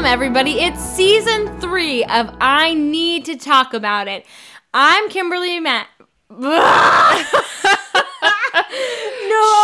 Welcome, everybody. It's season three of I Need to Talk About It. I'm Kimberly Matt. no!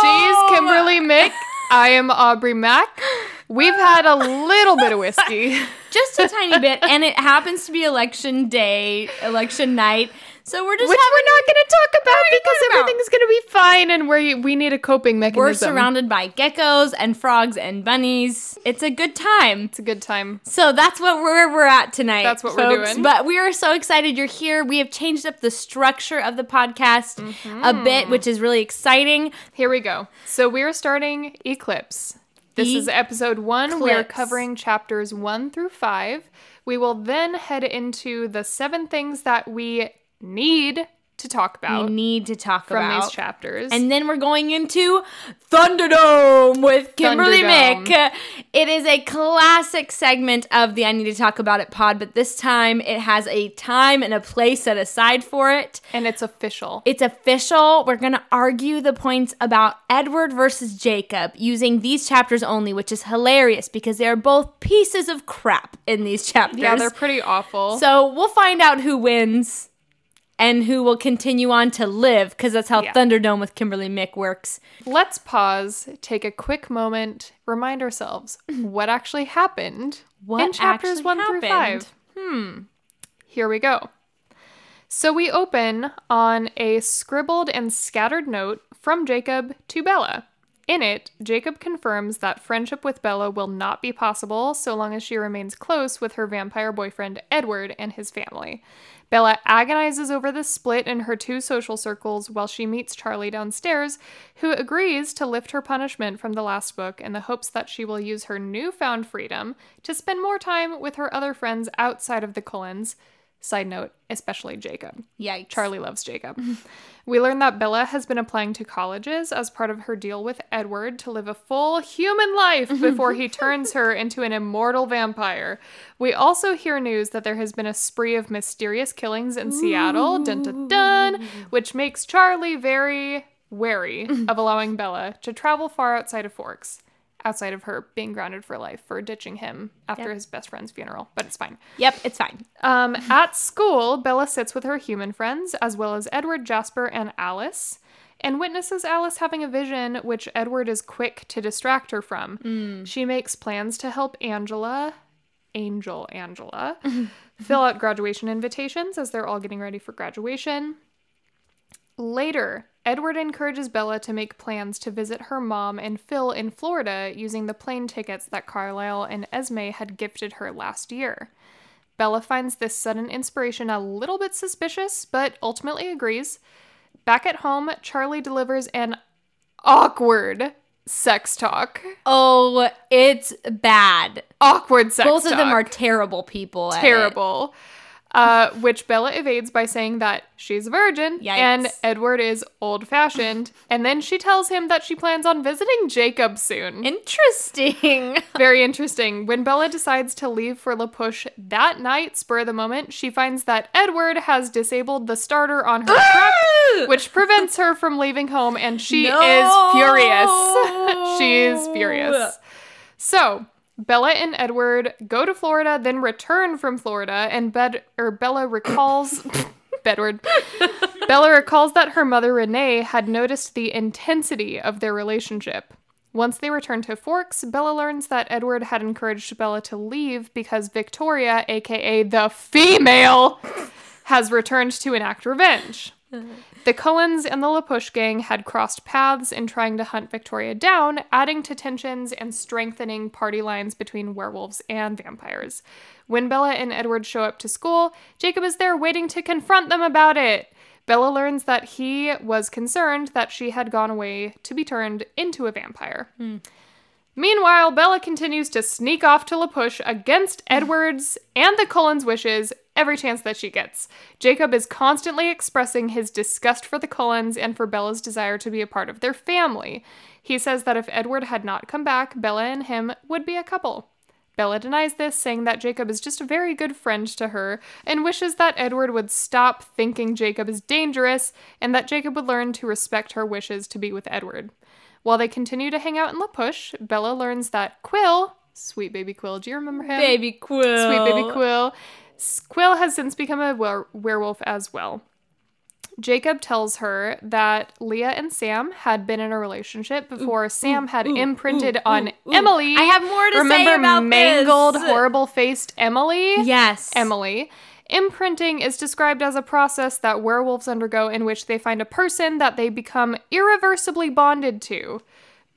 She's Kimberly Mick. I am Aubrey Mack. We've had a little bit of whiskey. Just a tiny bit, and it happens to be election day, election night. So we're just Which having we're not going to talk about because about? everything's going to be fine and we we need a coping mechanism. we're surrounded by geckos and frogs and bunnies. It's a good time. It's a good time. So that's what where we're at tonight. That's what we're doing. But we are so excited you're here. We have changed up the structure of the podcast a mm-hmm. bit, which is really exciting. Here we go. So we're starting Eclipse. This is episode one. We are covering chapters one through five. We will then head into the seven things that we need to talk We about need to talk from about these chapters. And then we're going into Thunderdome with Kimberly Thunderdome. Mick. It is a classic segment of the I Need to Talk About It pod, but this time it has a time and a place set aside for it. and it's official. It's official. We're going to argue the points about Edward versus Jacob using these chapters only, which is hilarious because they are both pieces of crap in these chapters. yeah, they're pretty awful. So we'll find out who wins and who will continue on to live because that's how Yeah. Thunderdome with Kimberly Mick works. Let's pause, take a quick moment, remind ourselves what actually happened What in chapters one through five. Hmm. Here we go. So we open on a scribbled and scattered note from Jacob to Bella. In it, Jacob confirms that friendship with Bella will not be possible so long as she remains close with her vampire boyfriend Edward and his family. Bella agonizes over the split in her two social circles while she meets Charlie downstairs, who agrees to lift her punishment from the last book in the hopes that she will use her newfound freedom to spend more time with her other friends outside of the Cullens. Side note, especially Jacob. Yikes. Charlie loves Jacob. we learn that Bella has been applying to colleges as part of her deal with Edward to live a full human life before he turns her into an immortal vampire. We also hear news that there has been a spree of mysterious killings in Seattle, dun dun dun, which makes Charlie very wary of allowing Bella to travel far outside of Forks. Outside of her being grounded for life for ditching him after Yep. his best friend's funeral, but it's fine. Yep, it's fine. Um, at school, Bella sits with her human friends, as well as Edward, Jasper, and Alice, and witnesses Alice having a vision which Edward is quick to distract her from. She makes plans to help Angela, Angel Angela, fill out graduation invitations as they're all getting ready for graduation. Later, Edward encourages Bella to make plans to visit her mom and Phil in Florida using the plane tickets that Carlisle and Esme had gifted her last year. Bella finds this sudden inspiration a little bit suspicious, but ultimately agrees. Back at home, Charlie delivers an awkward sex talk. Oh, it's bad. Awkward sex talk. Both of them are terrible people. at it. Uh, which Bella evades by saying that she's a virgin Yikes. and Edward is old fashioned. and then she tells him that she plans on visiting Jacob soon. Interesting. Very interesting. When Bella decides to leave for La Push that night, spur of the moment, she finds that Edward has disabled the starter on her truck, which prevents her from leaving home, and she No. is furious. she is furious. So, Bella and Edward go to Florida, then return from Florida, and Bed or Bella recalls Bedward. Bella recalls that her mother Renee had noticed the intensity of their relationship. Once they return to Forks, Bella learns that Edward had encouraged Bella to leave because Victoria, aka the female, has returned to enact revenge. The Cullens and the LaPush gang had crossed paths in trying to hunt Victoria down, adding to tensions and strengthening party lines between werewolves and vampires. When Bella and Edward show up to school, Jacob is there waiting to confront them about it. Bella learns that he was concerned that she had gone away to be turned into a vampire. Meanwhile, Bella continues to sneak off to La Push against Edward's and the Cullens' wishes every chance that she gets. Jacob is constantly expressing his disgust for the Cullens and for Bella's desire to be a part of their family. He says that if Edward had not come back, Bella and him would be a couple. Bella denies this, saying that Jacob is just a very good friend to her and wishes that Edward would stop thinking Jacob is dangerous and that Jacob would learn to respect her wishes to be with Edward. While they continue to hang out in La Push, Bella learns that Quill, Sweet baby Quill. Do you remember him? Baby Quill. Sweet baby Quill. Quill has since become a were- werewolf as well. Jacob tells her that Leah and Sam had been in a relationship before Sam had imprinted on Emily. I have more to say Remember about mangled, this. horrible faced Emily? Yes. Emily. Imprinting is described as a process that werewolves undergo in which they find a person that they become irreversibly bonded to.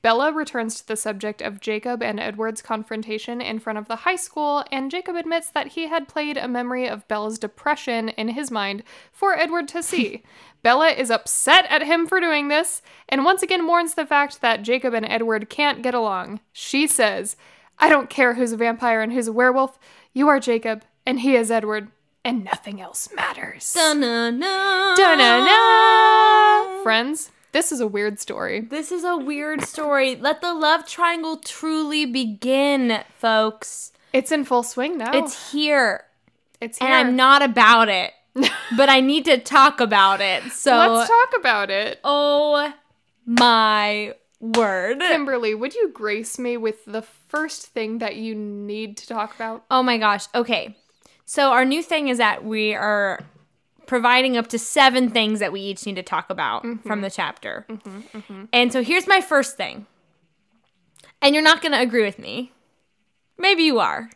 Bella returns to the subject of Jacob and Edward's confrontation in front of the high school, and Jacob admits that he had played a memory of Bella's depression in his mind for Edward to see. Bella is upset at him for doing this, and once again mourns the fact that Jacob and Edward can't get along. She says, I don't care who's a vampire and who's a werewolf. You are Jacob, and he is Edward, and nothing else matters. Da-na-na. Da-na-na. Friends, this is a weird story. This is a weird story. Let the love triangle truly begin, folks. It's in full swing now. It's here. it's here. And I'm not about it. but I need to talk about it. So Let's talk about it. Oh my word. Kimberly, would you grace me with the first thing that you need to talk about? Oh my gosh. Okay. So our new thing is that we are providing up to seven things that we each need to talk about from the chapter. And so here's my first thing. And you're not going to agree with me. Maybe you are.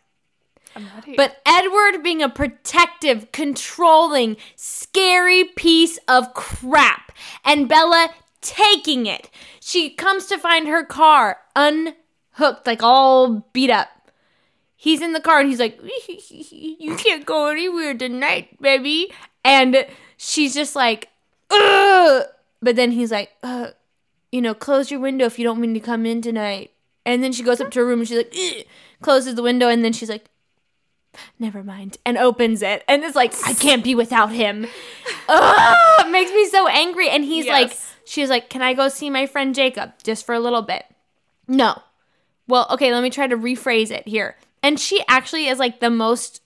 But Edward being a protective, controlling, scary piece of crap, and Bella taking it. She comes to find her car unhooked, like all beat up. He's in the car and he's like, You can't go anywhere tonight, baby. And she's just like, Ugh. But then he's like, uh, You know, close your window if you don't mean to come in tonight. And then she goes up to her room and she's like, Ugh. closes the window and then she's like, never mind, and opens it, and is like, I can't be without him. Ugh, it makes me so angry. And he's like, she's like, Can I go see my friend Jacob just for a little bit? No. Well, okay, let me try to rephrase it here. And she actually is like the most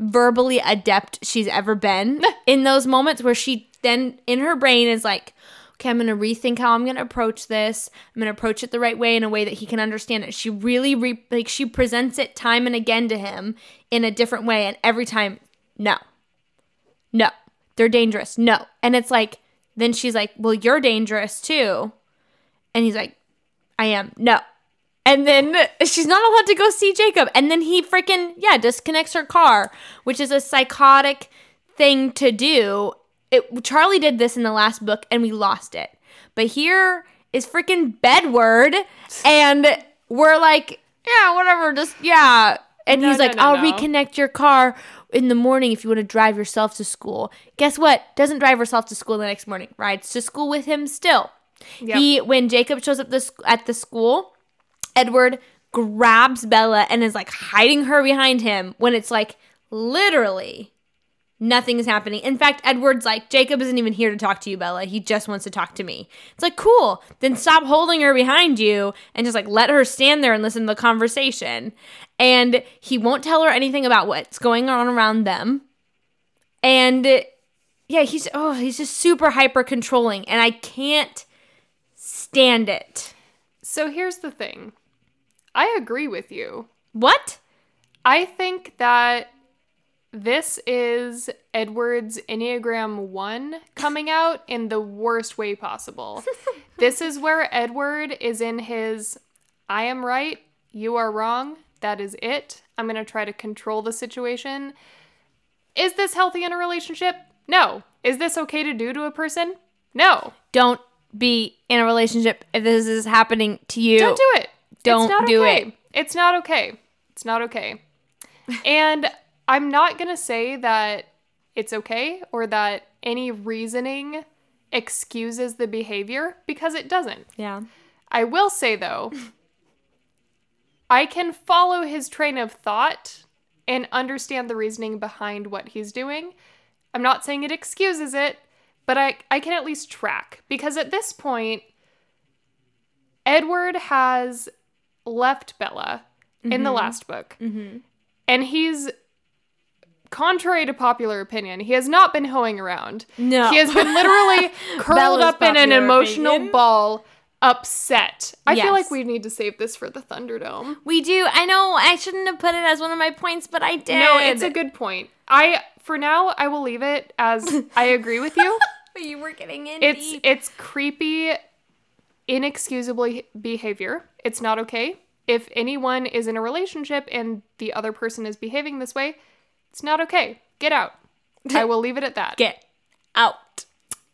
verbally adept she's ever been in those moments where she then in her brain is like, okay, I'm going to rethink how I'm going to approach this. I'm going to approach it the right way in a way that he can understand it. She really re- like she presents it time and again to him in a different way and every time no. No. They're dangerous. No. And it's like then she's like, "Well, you're dangerous too." And he's like, "I am." No. And then she's not allowed to go see Jacob. And then he freaking, yeah, disconnects her car, which is a psychotic thing to do. It, Charlie did this in the last book and we lost it. But here is freaking Bedward. And we're like, yeah, whatever, just, yeah. And No, he's no, like, no, I'll reconnect your car in the morning if you want to drive yourself to school. Guess what? Doesn't drive herself to school the next morning. Rides to school with him still. Yep. He when Jacob shows up this at the school, Edward grabs Bella and is like hiding her behind him when it's like literally nothing is happening. In fact, Edward's like, Jacob isn't even here to talk to you, Bella. He just wants to talk to me. It's like, cool. Then stop holding her behind you and just like let her stand there and listen to the conversation. And he won't tell her anything about what's going on around them. And yeah, he's oh, he's just super hyper controlling and I can't stand it. so here's the thing. I agree with you. What? I think that this is Edward's Enneagram 1 coming out in the worst way possible. this is where Edward is in his I am right, you are wrong, that is it. I'm going to try to control the situation. Is this healthy in a relationship? No. Is this okay to do to a person? No. Don't be in a relationship if this is happening to you. Don't do it. Don't do okay. it. It's not okay. It's not okay. and I'm not going to say that it's okay or that any reasoning excuses the behavior because it doesn't. Yeah. I will say though, I can follow his train of thought and understand the reasoning behind what he's doing. I'm not saying it excuses it, but I, I can at least track because at this point, Edward has left Bella in the mm-hmm. last book. Mm-hmm. And he's, contrary to popular opinion, he has not been hoeing around. No. He has been literally curled up in an emotional opinion. ball upset. I feel like we need to save this for the Thunderdome. We do. I know I shouldn't have put it as one of my points, but I did. No, it's a good point. I for now I will leave it as I agree with you. You were getting in It's deep. it's creepy, inexcusable behavior. It's not okay. If anyone is in a relationship and the other person is behaving this way, it's not okay. Get out. I will leave it at that. Get out.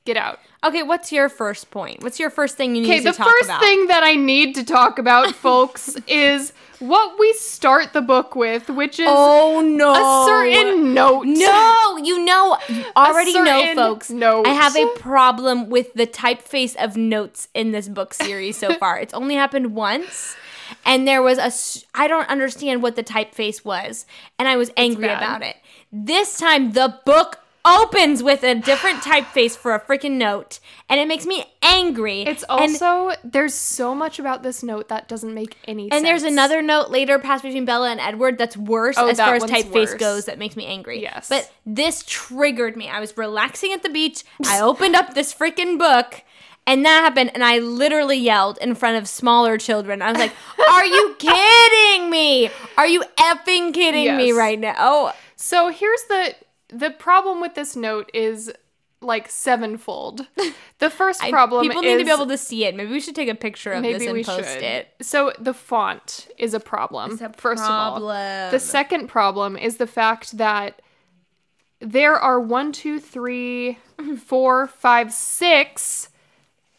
Get out. Okay, what's your first point? What's your first thing you need to talk about? Okay, the first thing that I need to talk about, folks, is what we start the book with, which is oh no. a certain note. No, you know, you already know, folks. No, I have a problem with the typeface of notes in this book series so far. it's only happened once, and there was a I don't understand what the typeface was, and I was angry about it. This time, the book opens with a different typeface for a freaking note, and it makes me angry. It's And- also there's so much about this note that doesn't make any sense. And there's another note later passed between Bella and Edward that's worse Oh, as that far as typeface worse. goes that makes me angry. Yes. But this triggered me. I was relaxing at the beach. I opened up this freaking book and that happened and I literally yelled in front of smaller children. I was like, "Are you kidding me? Are you effing kidding me right now?" So here's the the problem with this note is like sevenfold. The first I- problem people is need to be able to see it. Maybe we should take a picture of this and post should. it. So the font is a problem. It's a first of all, problem. the second problem is the fact that there are one, two, three, four, five, six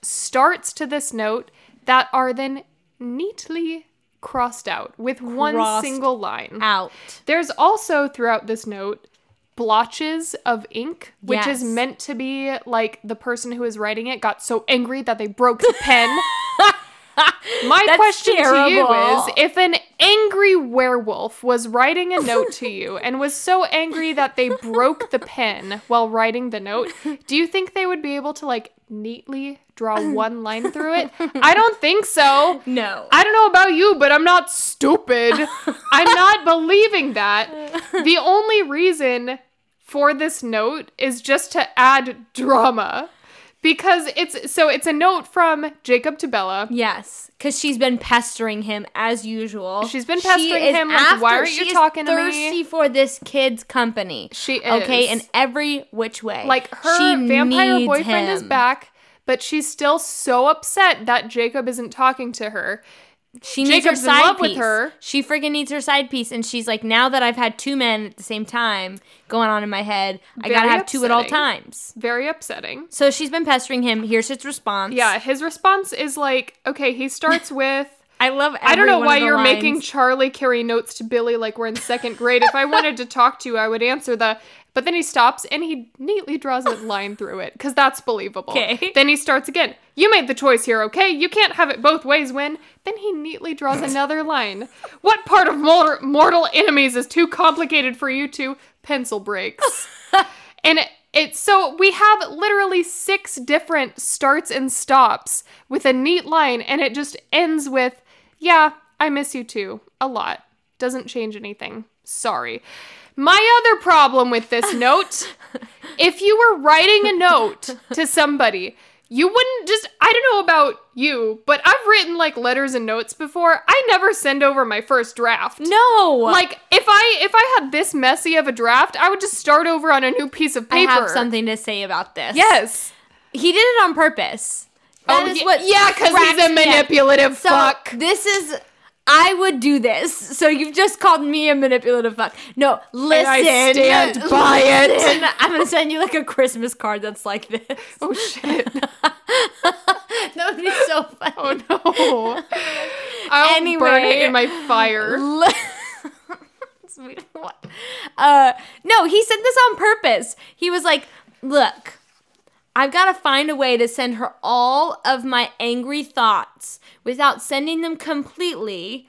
starts to this note that are then neatly crossed out with one single line. Out. There's also throughout this note blotches of ink, which is meant to be like the person who is writing it got so angry that they broke the pen. My That's question to you is if an angry werewolf was writing a note to you and was so angry that they broke the pen while writing the note, do you think they would be able to like neatly draw one line through it? I don't think so. No. I don't know about you, but I'm not stupid. I'm not believing that. The only reason for this note is just to add drama. Because it's so it's a note from Jacob to Bella. Yes, because she's been pestering him as usual. She's been pestering is him, like, "Why aren't you talking to me?" thirsty for this kid's company. She is okay, in every which way. Like her She vampire boyfriend is back, but she's still so upset that Jacob isn't talking to her. She needs Jacob's her side love with piece. her. She freaking needs her side piece, and she's like, now that I've had two men at the same time going on in my head, I gotta Very have two at all upsetting. times. Very upsetting. So she's been pestering him. Here's his response. Yeah, his response is like, okay, he starts with I love. I don't know one why of the you're lines. making Charlie carry notes to Billy like we're in second grade. If I wanted to talk to you, I would answer the. But then he stops and he neatly draws a line through it because that's believable. Okay. Then he starts again. You made the choice here, okay? You can't have it both ways, Win. Then he neatly draws another line. What part of mortal, mortal enemies is too complicated for you to pencil breaks? and it, it's so we have literally six different starts and stops with a neat line, and it just ends with, "Yeah, I miss you too, a lot." Doesn't change anything. Sorry. My other problem with this note, if you were writing a note to somebody, you wouldn't just I don't know about you, but I've written like letters and notes before. I never send over my first draft. No, Like if I if I had this messy of a draft, I would just start over on a new piece of paper. I have something to say about this. Yes. he did it on purpose. That oh, is ye- what yeah, because he's a manipulative So fuck. this is. I would do this. So you've just called me a manipulative fuck. No, listen. I stand by it. Listen, I'm gonna send you like a Christmas card that's like this. Oh shit. that would be so funny. Oh no. I'll burn it in my fire. Sweet. What? uh, no, he said this on purpose. He was like, "Look, I've got to find a way to send her all of my angry thoughts without sending them completely."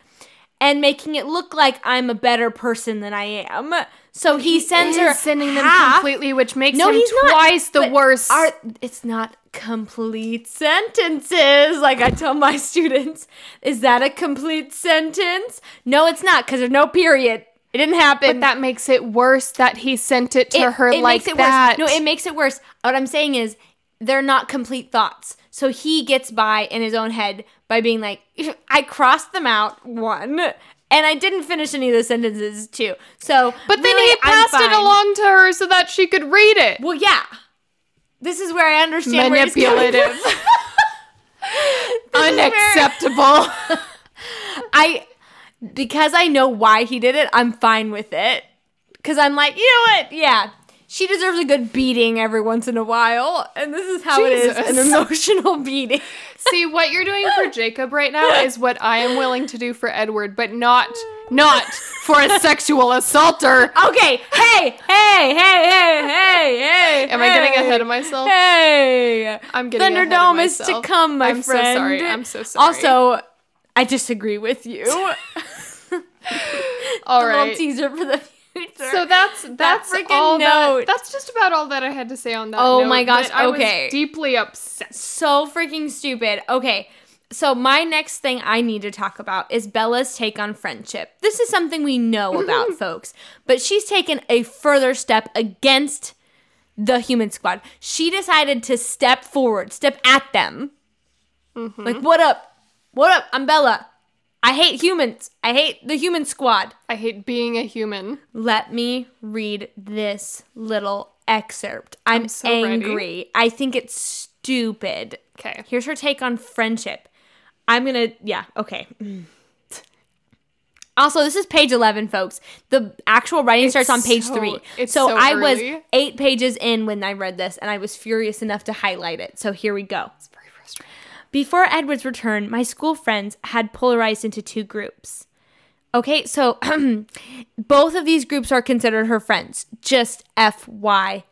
And making it look like I'm a better person than I am. So he, sends her sending them completely, which makes No, him he's not. twice the But worst. Are, it's not complete sentences, like I tell my students. Is that a complete sentence? No, it's not, because there's no period. It didn't happen. but that makes it worse that he sent it to it, her it like makes it that. worse. No, it makes it worse. What I'm saying is, they're not complete thoughts. So he gets by in his own head by being like, I crossed them out, one, and I didn't finish any of the sentences, two. So, But then really, he passed it along to her so that she could read it. Well, yeah. This is where I understand where he's coming Manipulative. from. This is where- Unacceptable. I because I know why he did it, I'm fine with it. Cause I'm like, you know what? Yeah. She deserves a good beating every once in a while. And this is how it is an emotional beating. See, what you're doing for Jacob right now is what I am willing to do for Edward, but not not for a sexual assaulter. Okay. Hey, hey, hey, hey, hey, hey. Am I getting ahead of myself? Hey. I'm getting ahead of Thunderdome is to come, my friend. I'm so sorry. I'm so sorry. Also, I disagree with you. all right. Teaser for the future. So that's that's freaking all that, that's just about all that I had to say on that. Oh note, my gosh, but I was okay. deeply upset. so freaking stupid. Okay. So my next thing I need to talk about is Bella's take on friendship. This is something we know about, folks, but she's taken a further step against the human squad. She decided to step forward, step at them. Like, mm-hmm. what up? What up? I'm Bella. I hate humans. I hate the human squad. I hate being a human. Let me read this little excerpt. I'm, so ready. angry. I think it's stupid. Okay. Here's her take on friendship. I'm gonna, yeah, okay. Also, this is page 11, folks. The actual writing starts on page so- three. it's so so I was eight pages in when I read this, and I was furious enough to highlight it. So here we go. It's very frustrating. Before Edward's return, my school friends had polarized into two groups. Okay, so both of these groups are considered her friends. Just FYI.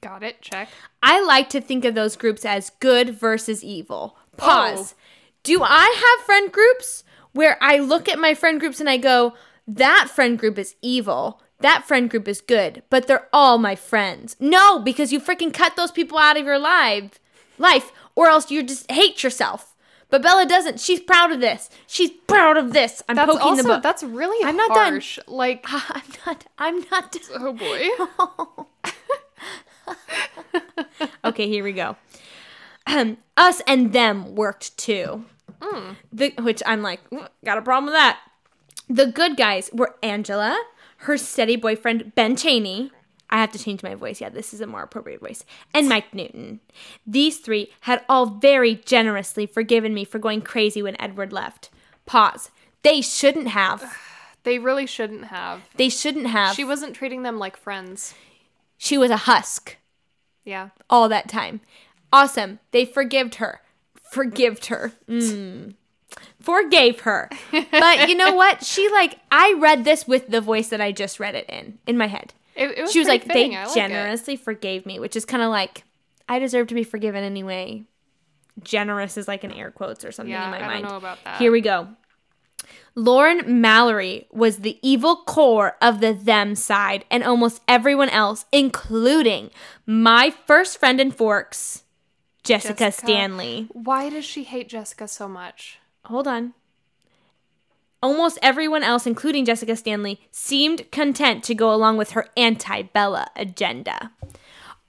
Got it. Check. I like to think of those groups as good versus evil. Pause. Do I have friend groups where I look at my friend groups and I go, that friend group is evil, that friend group is good, but they're all my friends? No, because you freaking cut those people out of your life, life, or else you just hate yourself. But Bella doesn't. She's proud of this. She's proud of this. I'm That's poking also the book. that's really I'm not done. Like, I'm not. I'm not. done. oh boy. Okay, here we go. Um, us and them worked too. The, which I'm like, "Mm, got a problem with that. The good guys were Angela, her steady boyfriend Ben Cheney. I have to change my voice. Yeah, this is a more appropriate voice. And Mike Newton. These three had all very generously forgiven me for going crazy when Edward left. Pause. They shouldn't have. They really shouldn't have. They shouldn't have. She wasn't treating them like friends. she was a husk. Yeah. all that time. Awesome. They forgived her. Forgived her. Mm. Forgave her. But you know what? She like I read this with the voice that I just read it in in my head. It, it was she was like, fitting. they I like it. generously forgave me, which is kind of like I deserve to be forgiven anyway. Generous is like in air quotes or something Yeah, in my I don't mind. know about that. Here we go. Lauren Mallory was the evil core of the them side, and almost everyone else, including my first friend in Forks, Jessica, Jessica. Stanley. Why does she hate Jessica so much? Hold on. Almost everyone else, including Jessica Stanley, seemed content to go along with her anti Bella agenda.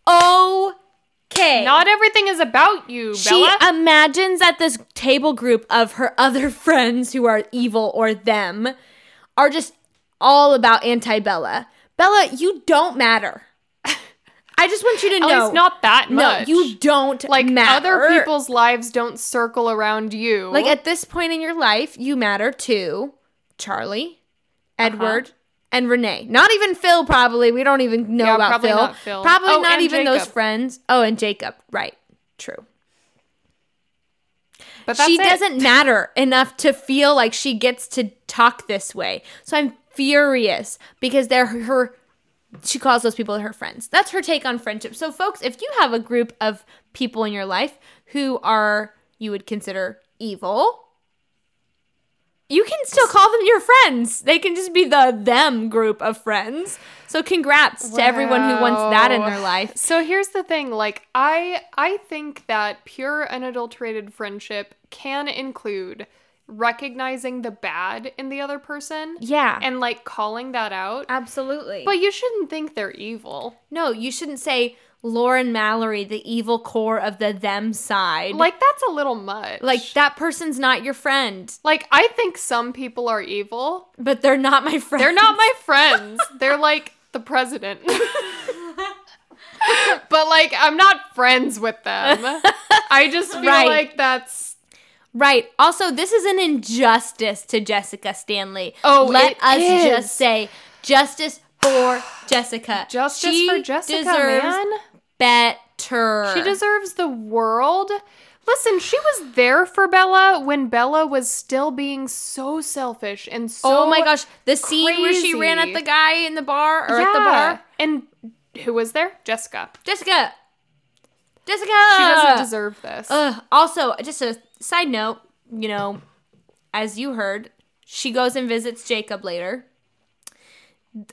Okay. Not everything is about you, She Bella. imagines that this table group of her other friends who are evil or them are just all about anti Bella. Bella, you don't matter. I just want you to know. least not that no, much. you don't like matter. other people's lives don't circle around you. Like at this point in your life, you matter to Charlie, Uh-huh. Edward, and Renee. Not even Phil, probably. We don't even know Yeah, about probably Phil. not Phil. Probably Oh, not even those friends. Oh, and Jacob. Right. True. but she it. doesn't matter enough to feel like she gets to talk this way. So I'm furious because they're her. She calls those people her friends. That's her take on friendship. So, folks, if you have a group of people in your life who are you would consider evil, you can still call them your friends. They can just be the them group of friends. So, congrats to everyone who wants that in their life. So here's the thing, like I I think that pure unadulterated friendship can include recognizing the bad in the other person Yeah, and like calling that out. absolutely. But you shouldn't think they're evil. No, you shouldn't say, Lauren Mallory, the evil core of the them side. Like that's a little much. like that person's not your friend, Like I think some people are evil. but they're not my friend. They're not my friends. They're like the president. but like I'm not friends with them. I just feel Right. like that's Right. Also, this is an injustice to Jessica Stanley. Oh, let us is. just say justice for Jessica. justice She for Jessica, man. better. She deserves the world. Listen, she was there for Bella when Bella was still being so selfish and so oh my gosh, the scene where she ran at the guy in the bar or at the bar. And who was there? Jessica. Jessica. Jessica. She doesn't deserve this. Ugh. Also, just a side note, you know, as you heard, she goes and visits Jacob later.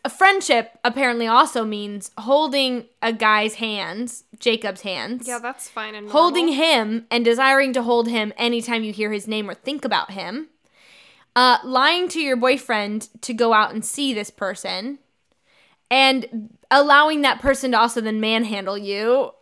A friendship apparently also means holding a guy's hands, Jacob's hands. yeah, that's fine and holding him and desiring to hold him anytime you hear his name or think about him. Uh, lying to your boyfriend to go out and see this person. And allowing that person to also then manhandle you.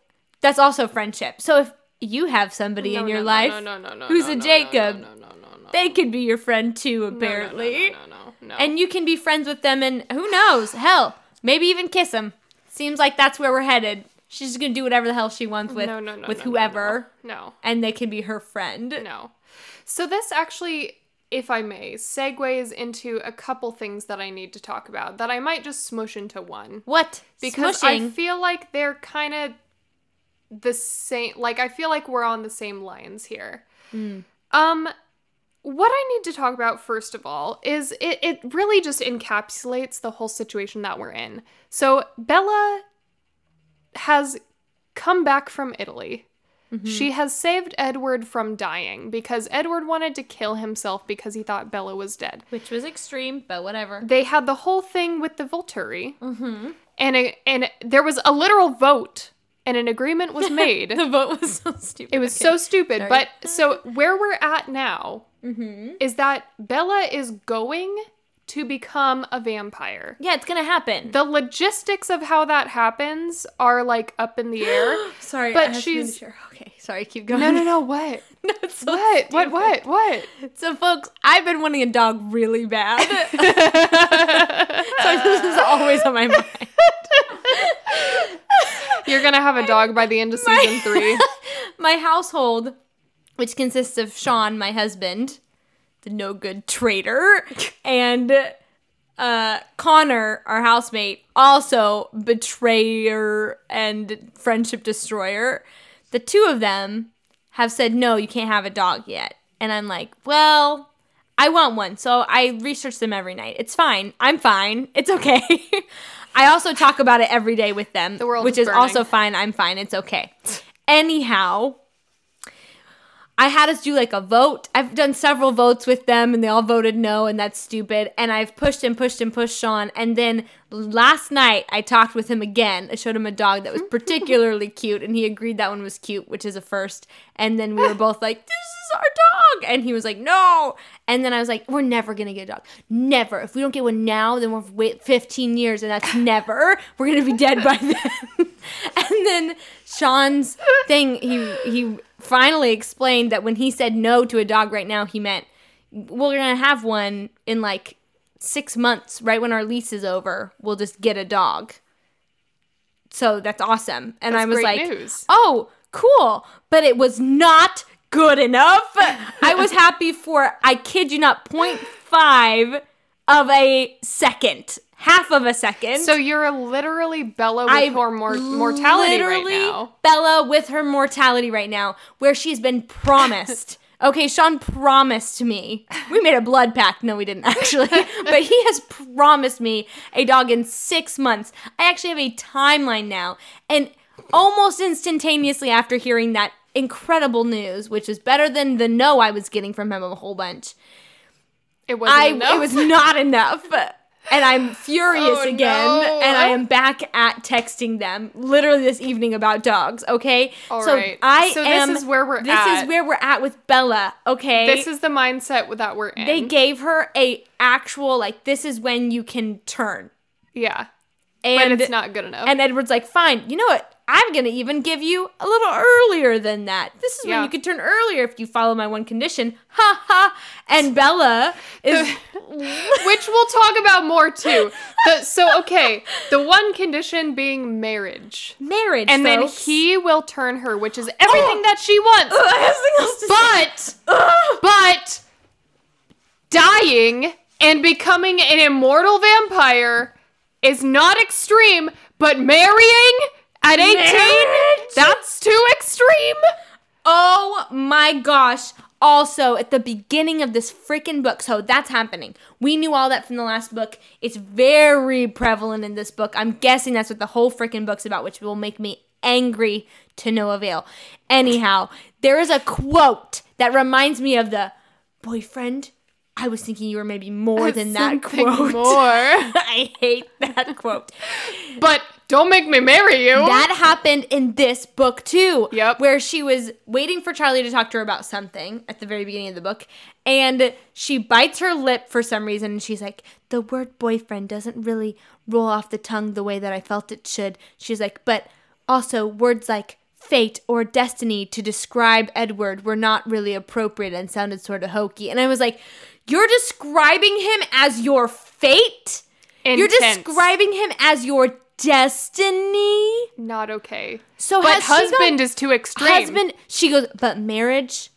That's also friendship. So if you have somebody No, in your no, life no, who's a Jacob, No, no, no, no, no. they could be your friend too, apparently. No. And you can be friends with them and who knows? Hell, maybe even kiss them. Seems like that's where we're headed. She's just gonna do whatever the hell she wants with with whoever, No, and they can be her friend. no. So this actually, if I may, segues into a couple things that I need to talk about that I might just smush into one. What? because I feel like they're kind of the same like I feel like we're on the same lines here. Hmm. Um what I need to talk about first of all is it it really just encapsulates the whole situation that we're in. So Bella has come back from Italy. Mm-hmm. She has saved Edward from dying because Edward wanted to kill himself because he thought Bella was dead which was extreme, but whatever. they had the whole thing with the Volturi, mm-hmm. and a, and there was a literal vote, and an agreement was made. the vote was so stupid. it was Okay. so stupid. Sorry. But so where we're at now Mm-hmm. is that Bella is going to become a vampire. yeah, it's gonna happen. The logistics of how that happens are like up in the air. sorry, but I have to she's- okay. Sorry, keep going. no, no, no. What? no. So What? What? stupid. What? What? So, folks, I've been wanting a dog really bad. so this is always on my mind. You're gonna have a dog by the end of season three. my household, which consists of Sean, my husband, the no good traitor, and uh, Connor, our housemate, also betrayer and friendship destroyer. The two of them have said, no, you can't have a dog yet. And I'm like, well, I want one. So I research them every night. It's fine. I'm fine. It's okay. I also talk about it every day with them, The world which is is also fine. I'm fine. It's okay. Anyhow, I had us do like a vote. I've done several votes with them and they all voted no, and that's stupid. And I've pushed and pushed and pushed Sean. And then last night I talked with him again. I showed him a dog that was particularly cute, and he agreed that one was cute, which is a first. And then we were both like, This is our dog. And he was like, No. And then I was like, We're never gonna get a dog. Never. If we don't get one now, then we'll wait 15 years, and that's never. We're gonna be dead by then. and then Sean's thing, he he finally explained that when he said no to a dog right now, he meant we're gonna have one in like six months, right when our lease is over. We'll just get a dog. So that's awesome. And That's I was like, news. oh, cool. But it was not good enough. I was happy for, I kid you not, 0.5 of a second. Half of a second. So you're literally Bella with I'm her mor- mortality right literally now. Bella with her mortality right now, where she's been promised. okay, Sean promised me. We made a blood pact. No, we didn't actually. but he has promised me a dog in six months. I actually have a timeline now. And almost instantaneously after hearing that incredible news, which is better than the no I was getting from him a whole bunch, It wasn't I enough. it was not enough. And I'm furious Oh, again. no. And I am back at texting them literally this evening about dogs. Okay, All so right. I So this is where we're at This at. is where we're at with Bella. Okay, This is the mindset that we're in. they gave her a actual like this is when you can turn. yeah, And but it's not good enough. and Edward's like, fine. You know what? I'm gonna even give you a little earlier than that. This is Yeah. when you could turn earlier if you follow my one condition. Ha ha. And Bella is Which we'll talk about more too. The, so okay, the one condition being marriage. marriage. And then he will turn her, which is everything oh. that she wants. Ugh, I have something else to. But but dying and becoming an immortal vampire is not extreme, but marrying at 18 Marriage? that's too extreme. Oh my gosh. Also, at the beginning of this freaking book, so that's happening. We knew all that from the last book. It's very prevalent in this book. I'm guessing that's what the whole freaking book's about, which will make me angry to no avail. Anyhow, there is a quote that reminds me of the boyfriend. I was thinking you were maybe more than that quote. more. I hate that quote. But don't make me marry you. That happened in this book too. Yep. Where she was waiting for Charlie to talk to her about something at the very beginning of the book. And she bites her lip for some reason. And she's like, the word boyfriend doesn't really roll off the tongue the way that I felt it should. She's like, but also words like fate or destiny to describe Edward were not really appropriate and sounded sort of hokey. And I was like, you're describing him as your fate? You're describing him as your destiny? not okay. So But she got- husband is too extreme. husband she goes but marriage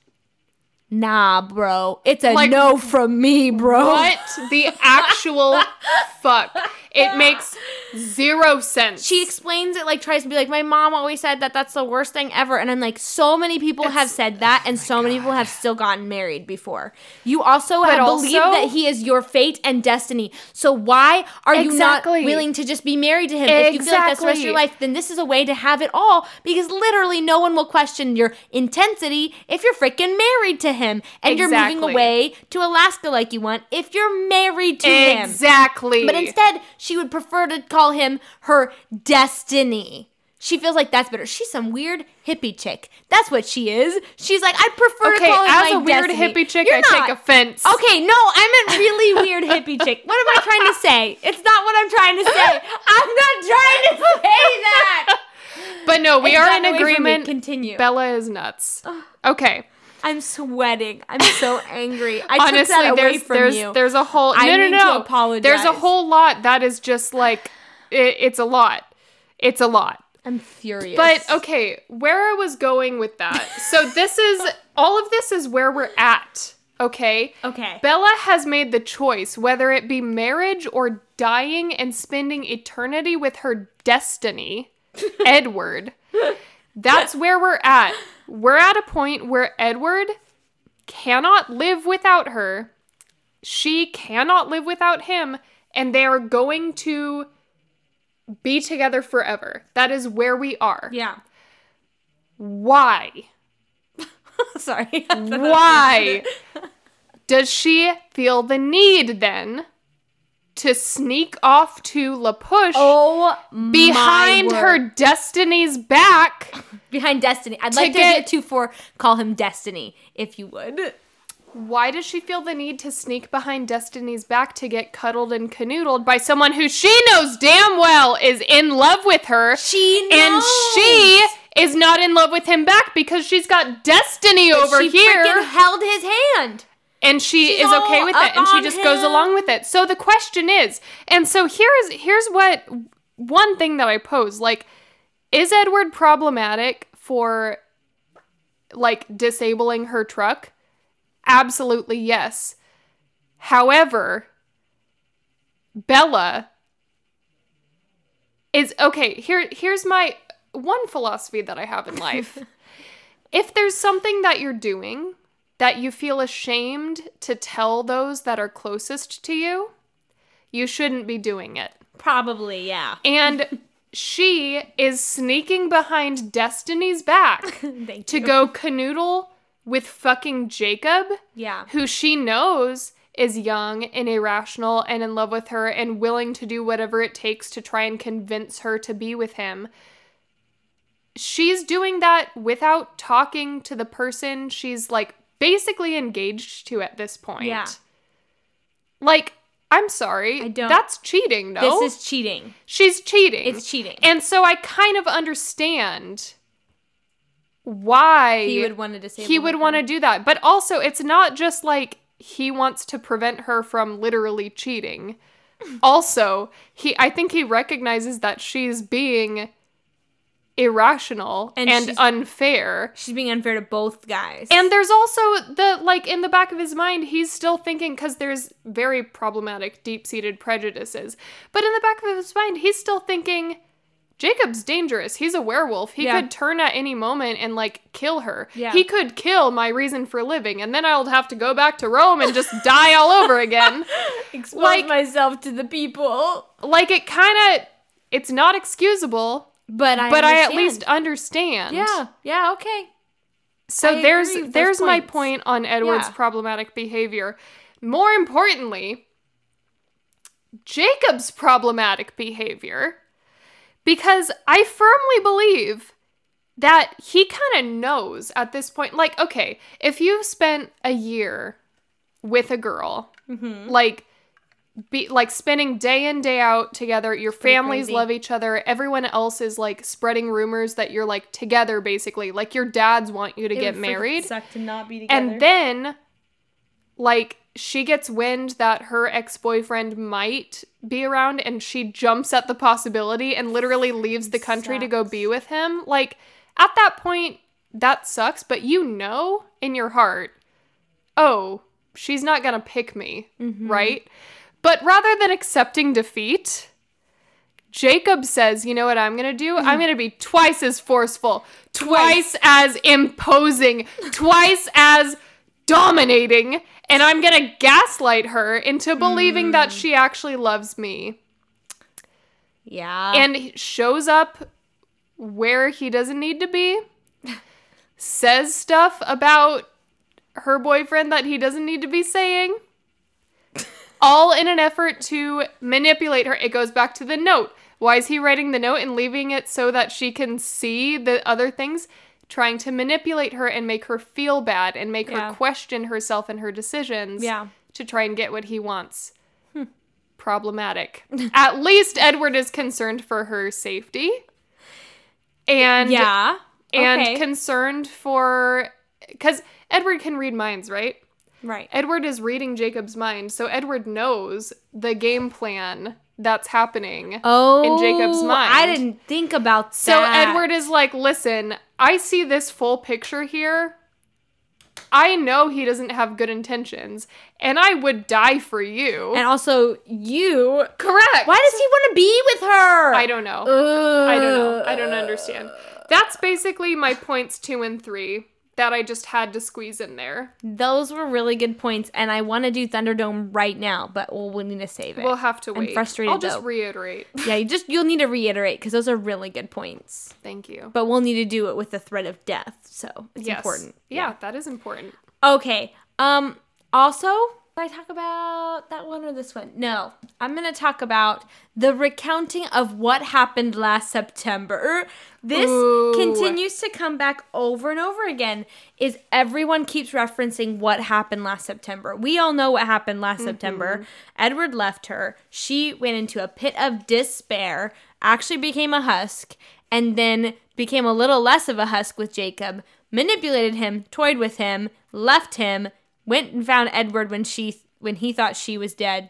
nah bro. It's a Like, no from me bro. What the actual fuck? It makes zero sense. she explains it like tries to be like my mom always said that that's the worst thing ever. And i'm like so many people have said that and oh so many people have still gotten married before. You also But have believed also- that he is your fate and destiny. So why are you not willing to just be married to him? If you feel like that's the rest of your life then this is a way to have it all because literally no one will question your intensity if you're freaking married to him and you're moving away to alaska like you want if you're married to him exactly. but instead, she would prefer to call him her destiny. She feels like that's better. She's some weird hippie chick. That's what she is. She's like, I prefer okay, to call him as a weird destiny. hippie chick, You're I not. take offense. Okay, no, I meant really weird hippie chick. What am I trying to say? It's not what I'm trying to say. I'm not trying to say that. But no, we It's are in away from me. agreement. Continue. Bella is nuts. Okay. I'm sweating. I'm so angry. I took Honestly, that away there's from there's you. there's a whole I no no no. apologize. There's a whole lot that is just like it, it's a lot. It's a lot. I'm furious. But okay, where I was going with that. So this is all of this is where we're at. Okay. Okay. Bella has made the choice whether it be marriage or dying and spending eternity with her destiny, Edward. That's where we're at. We're at a point where Edward cannot live without her. She cannot live without him, and they are going to be together forever. That is where we are. yeah. Why? Sorry. Why does she feel the need then to sneak off to La Push Oh, behind her destiny's back? behind Destiny. I'd like to get- get two four. Call him Destiny, if you would. Why does she feel the need to sneak behind Destiny's back to get cuddled and canoodled by someone who she knows damn well is in love with her? She and she is not in love with him back because she's got Destiny over she here. freaking held his hand. And she She's is okay with it and she just goes along with it. So the question is and so here's here's what one thing that i pose like is edward problematic for like disabling her truck? Absolutely yes. However bella is okay here here's my one philosophy that i have in life. If there's something that you're doing that you feel ashamed to tell those that are closest to you, you shouldn't be doing it. Probably, yeah. And she is sneaking behind Destiny's back to you. go canoodle with fucking Jacob, Yeah. who she knows is young and irrational and in love with her and willing to do whatever it takes to try and convince her to be with him. She's doing that without talking to the person she's like basically engaged to at this point. Yeah. Like, I'm sorry. I don't- That's cheating, no? This is cheating. She's cheating. It's cheating. And so I kind of understand why He would want to disable. he would her. want to do that. But also, it's not just like he wants to prevent her from literally cheating. also, he I think he recognizes that she's being irrational And and, unfair. She's being unfair to both guys. And there's also the like in the back of his mind, he's still thinking because there's very problematic, deep seated prejudices. But in the back of his mind, he's still thinking Jacob's dangerous. He's a werewolf. He Yeah. could turn at any moment and like kill her. Yeah. He could kill my reason for living, and then I'll have to go back to Rome and just die all over again. expose like- myself to the people. Like it kind of, it's not excusable, But I. but I at least understand. Yeah. Yeah. Okay. So I there's there's my point on Edward's Yeah. problematic behavior. More importantly, Jacob's problematic behavior because I firmly believe that he kind of knows at this point like okay, if you've spent a year with a girl, Mm-hmm. like be like spending day in day out together. Your pretty families crazy. love each other. Everyone else is like spreading rumors that you're like together basically. Like your dads want you to get married. Suck to not be together. and then like she gets wind that her ex-boyfriend might be around and she jumps at the possibility and literally leaves the country to go be with him. Like at that point that sucks but you know in your heart oh she's not gonna pick me mm-hmm. right but rather than accepting defeat Jacob says, you know what I'm gonna do? I'm gonna be twice as forceful, twice as imposing, twice as dominating, and I'm gonna gaslight her into believing that hmm. she actually loves me. yeah. And shows up where he doesn't need to be, says stuff about her boyfriend that he doesn't need to be saying. All in an effort to manipulate her. It goes back to the note. Why is he writing the note and leaving it so that she can see the other things? Trying to manipulate her and make her feel bad and make Yeah. her question herself and her decisions Yeah. to try and get what he wants. Hmm. Problematic. At least Edward is concerned for her safety. And yeah. and concerned for because Edward can read minds, right? Right. Edward is reading Jacob's mind, so Edward knows the game plan that's happening. Oh, in Jacob's mind. I didn't think about so that. So Edward is like, listen, I see this full picture here. I know he doesn't have good intentions, and I would die for you. and also you. Correct. Why does he want to be with her? I don't know. Ugh. I don't know. I don't understand. That's basically my points two and three that I just had to squeeze in there. Those were really good points, and I want to do Thunderdome right now, but we'll, we'll need to save it. We'll have to I'm wait. frustrated, I'll just though. reiterate. yeah, you just you'll need to reiterate because those are really good points. Thank you. But we'll need to do it with the threat of death, so it's Yes. important. Yeah, that is important. Okay. Um. Also, did I talk about that one or this one? No, I'm gonna talk about the recounting of what happened last September. This Ooh. continues to come back over and over again. Is everyone keeps referencing what happened last September? We all know what happened last Mm-hmm. September. Edward left her. She went into a pit of despair. Actually became a husk, and then became a little less of a husk with Jacob. Manipulated him, toyed with him, left him, went and found Edward when she when he thought she was dead,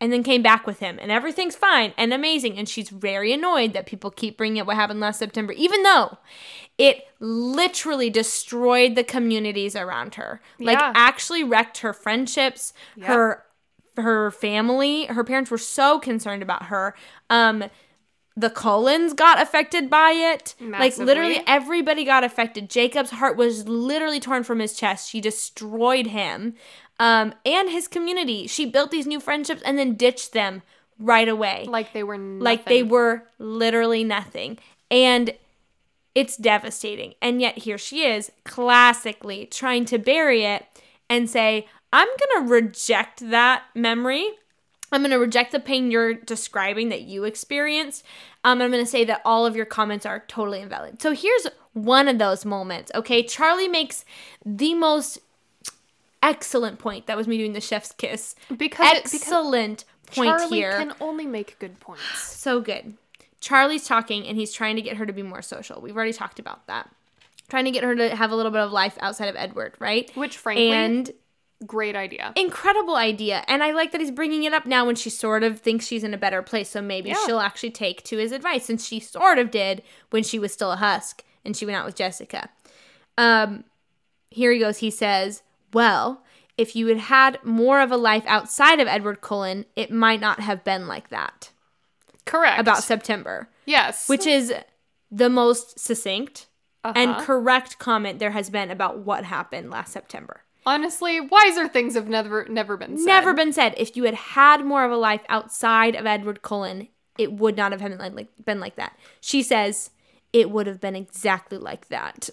and then came back with him, and everything's fine and amazing. And she's very annoyed that people keep bringing up what happened last September, even though it literally destroyed the communities around her. Like Yeah. actually wrecked her friendships, Yeah. her her family. Her parents were so concerned about her. Um the Cullens got affected by it. Like literally everybody got affected. Jacob's heart was literally torn from his chest. She destroyed him. Um, and his community. She built these new friendships and then ditched them right away. Like they were nothing. Like they were literally nothing. And it's devastating. And yet here she is, classically trying to bury it and say, I'm going to reject that memory. I'm going to reject the pain you're describing that you experienced. Um, I'm going to say that all of your comments are totally invalid. So here's one of those moments, okay? Charlie makes the most excellent point. That was me doing the chef's kiss. Because it- because excellent point here. Charlie here. can only make good points. so good. Charlie's talking and he's trying to get her to be more social. We've already talked about that. Trying to get her to have a little bit of life outside of Edward, right? Which, frankly, and great idea. incredible idea. And I like that he's bringing it up now when she sort of thinks she's in a better place. So maybe Yeah. she'll actually take to his advice, since she sort of did when she was still a husk and she went out with Jessica. Um, here he goes. He says, Well, if you had had more of a life outside of Edward Cullen, it might not have been like that Correct. about September, yes, which is the most succinct and Uh-huh. correct comment there has been about what happened last September. Honestly wiser things have never never been said. Never been said. If you had had more of a life outside of Edward Cullen, it would not have been like, like been like that. She says it would have been exactly like that.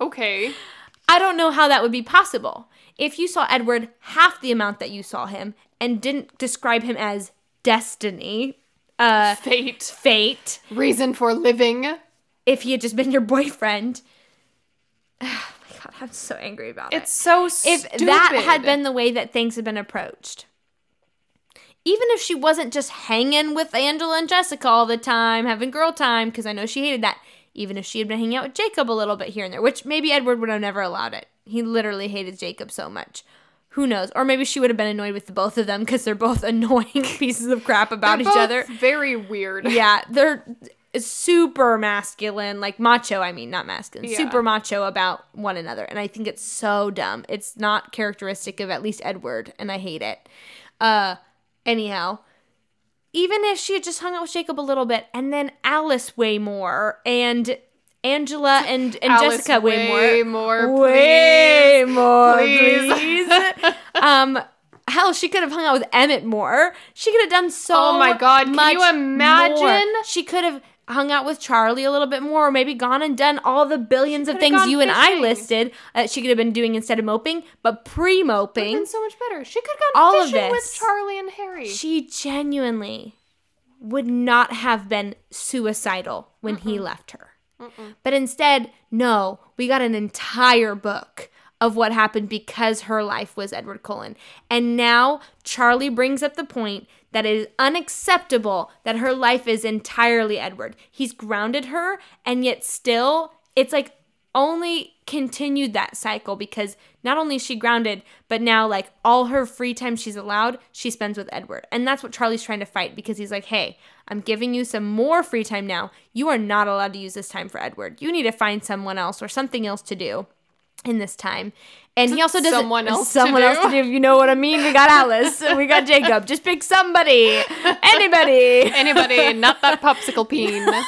Okay. I don't know how that would be possible. If you saw Edward half the amount that you saw him and didn't describe him as destiny, uh, Fate. fate, Reason for living. if he had just been your boyfriend. God, I'm so angry about it. It's so stupid. if that had been the way that things had been approached. Even if she wasn't just hanging with Angela and Jessica all the time, having girl time, because I know she hated that. Even if she had been hanging out with Jacob a little bit here and there, which maybe Edward would have never allowed it. He literally hated Jacob so much. Who knows? Or maybe she would have been annoyed with the both of them because they're both annoying pieces of crap about each other. Very weird. Yeah, they're super masculine, like macho, I mean, not masculine, Yeah. super macho about one another. And I think it's so dumb. It's not characteristic of at least Edward, and I hate it. Uh, anyhow, even if she had just hung out with Jacob a little bit, and then Alice way more, and Angela and, and Alice, Jessica way, way more. more, Way more, Please. please. um, hell, she could have hung out with Emmett more. She could have done so Oh my God, can you imagine? more. She could have hung out with Charlie a little bit more, or maybe gone and done all the billions of things you and I listed that she could have been doing instead of moping, but pre-moping. been so much better. She could have gone All of fishing with. Charlie and Harry. She genuinely would not have been suicidal when he left her. But instead, no, we got an entire book of what happened because her life was Edward Cullen. And now Charlie brings up the point that it is unacceptable that her life is entirely Edward. He's grounded her, and yet still, it's like only continued that cycle because not only is she grounded, but now like all her free time she's allowed, she spends with Edward. And that's what Charlie's trying to fight because he's like, hey, I'm giving you some more free time now. You are not allowed to use this time for Edward. You need to find someone else or something else to do in this time. And he also doesn't Someone else to someone do. else to do. You know what I mean? We got Alice we got Jacob. Just pick somebody, anybody. Anybody, not that popsicle peen.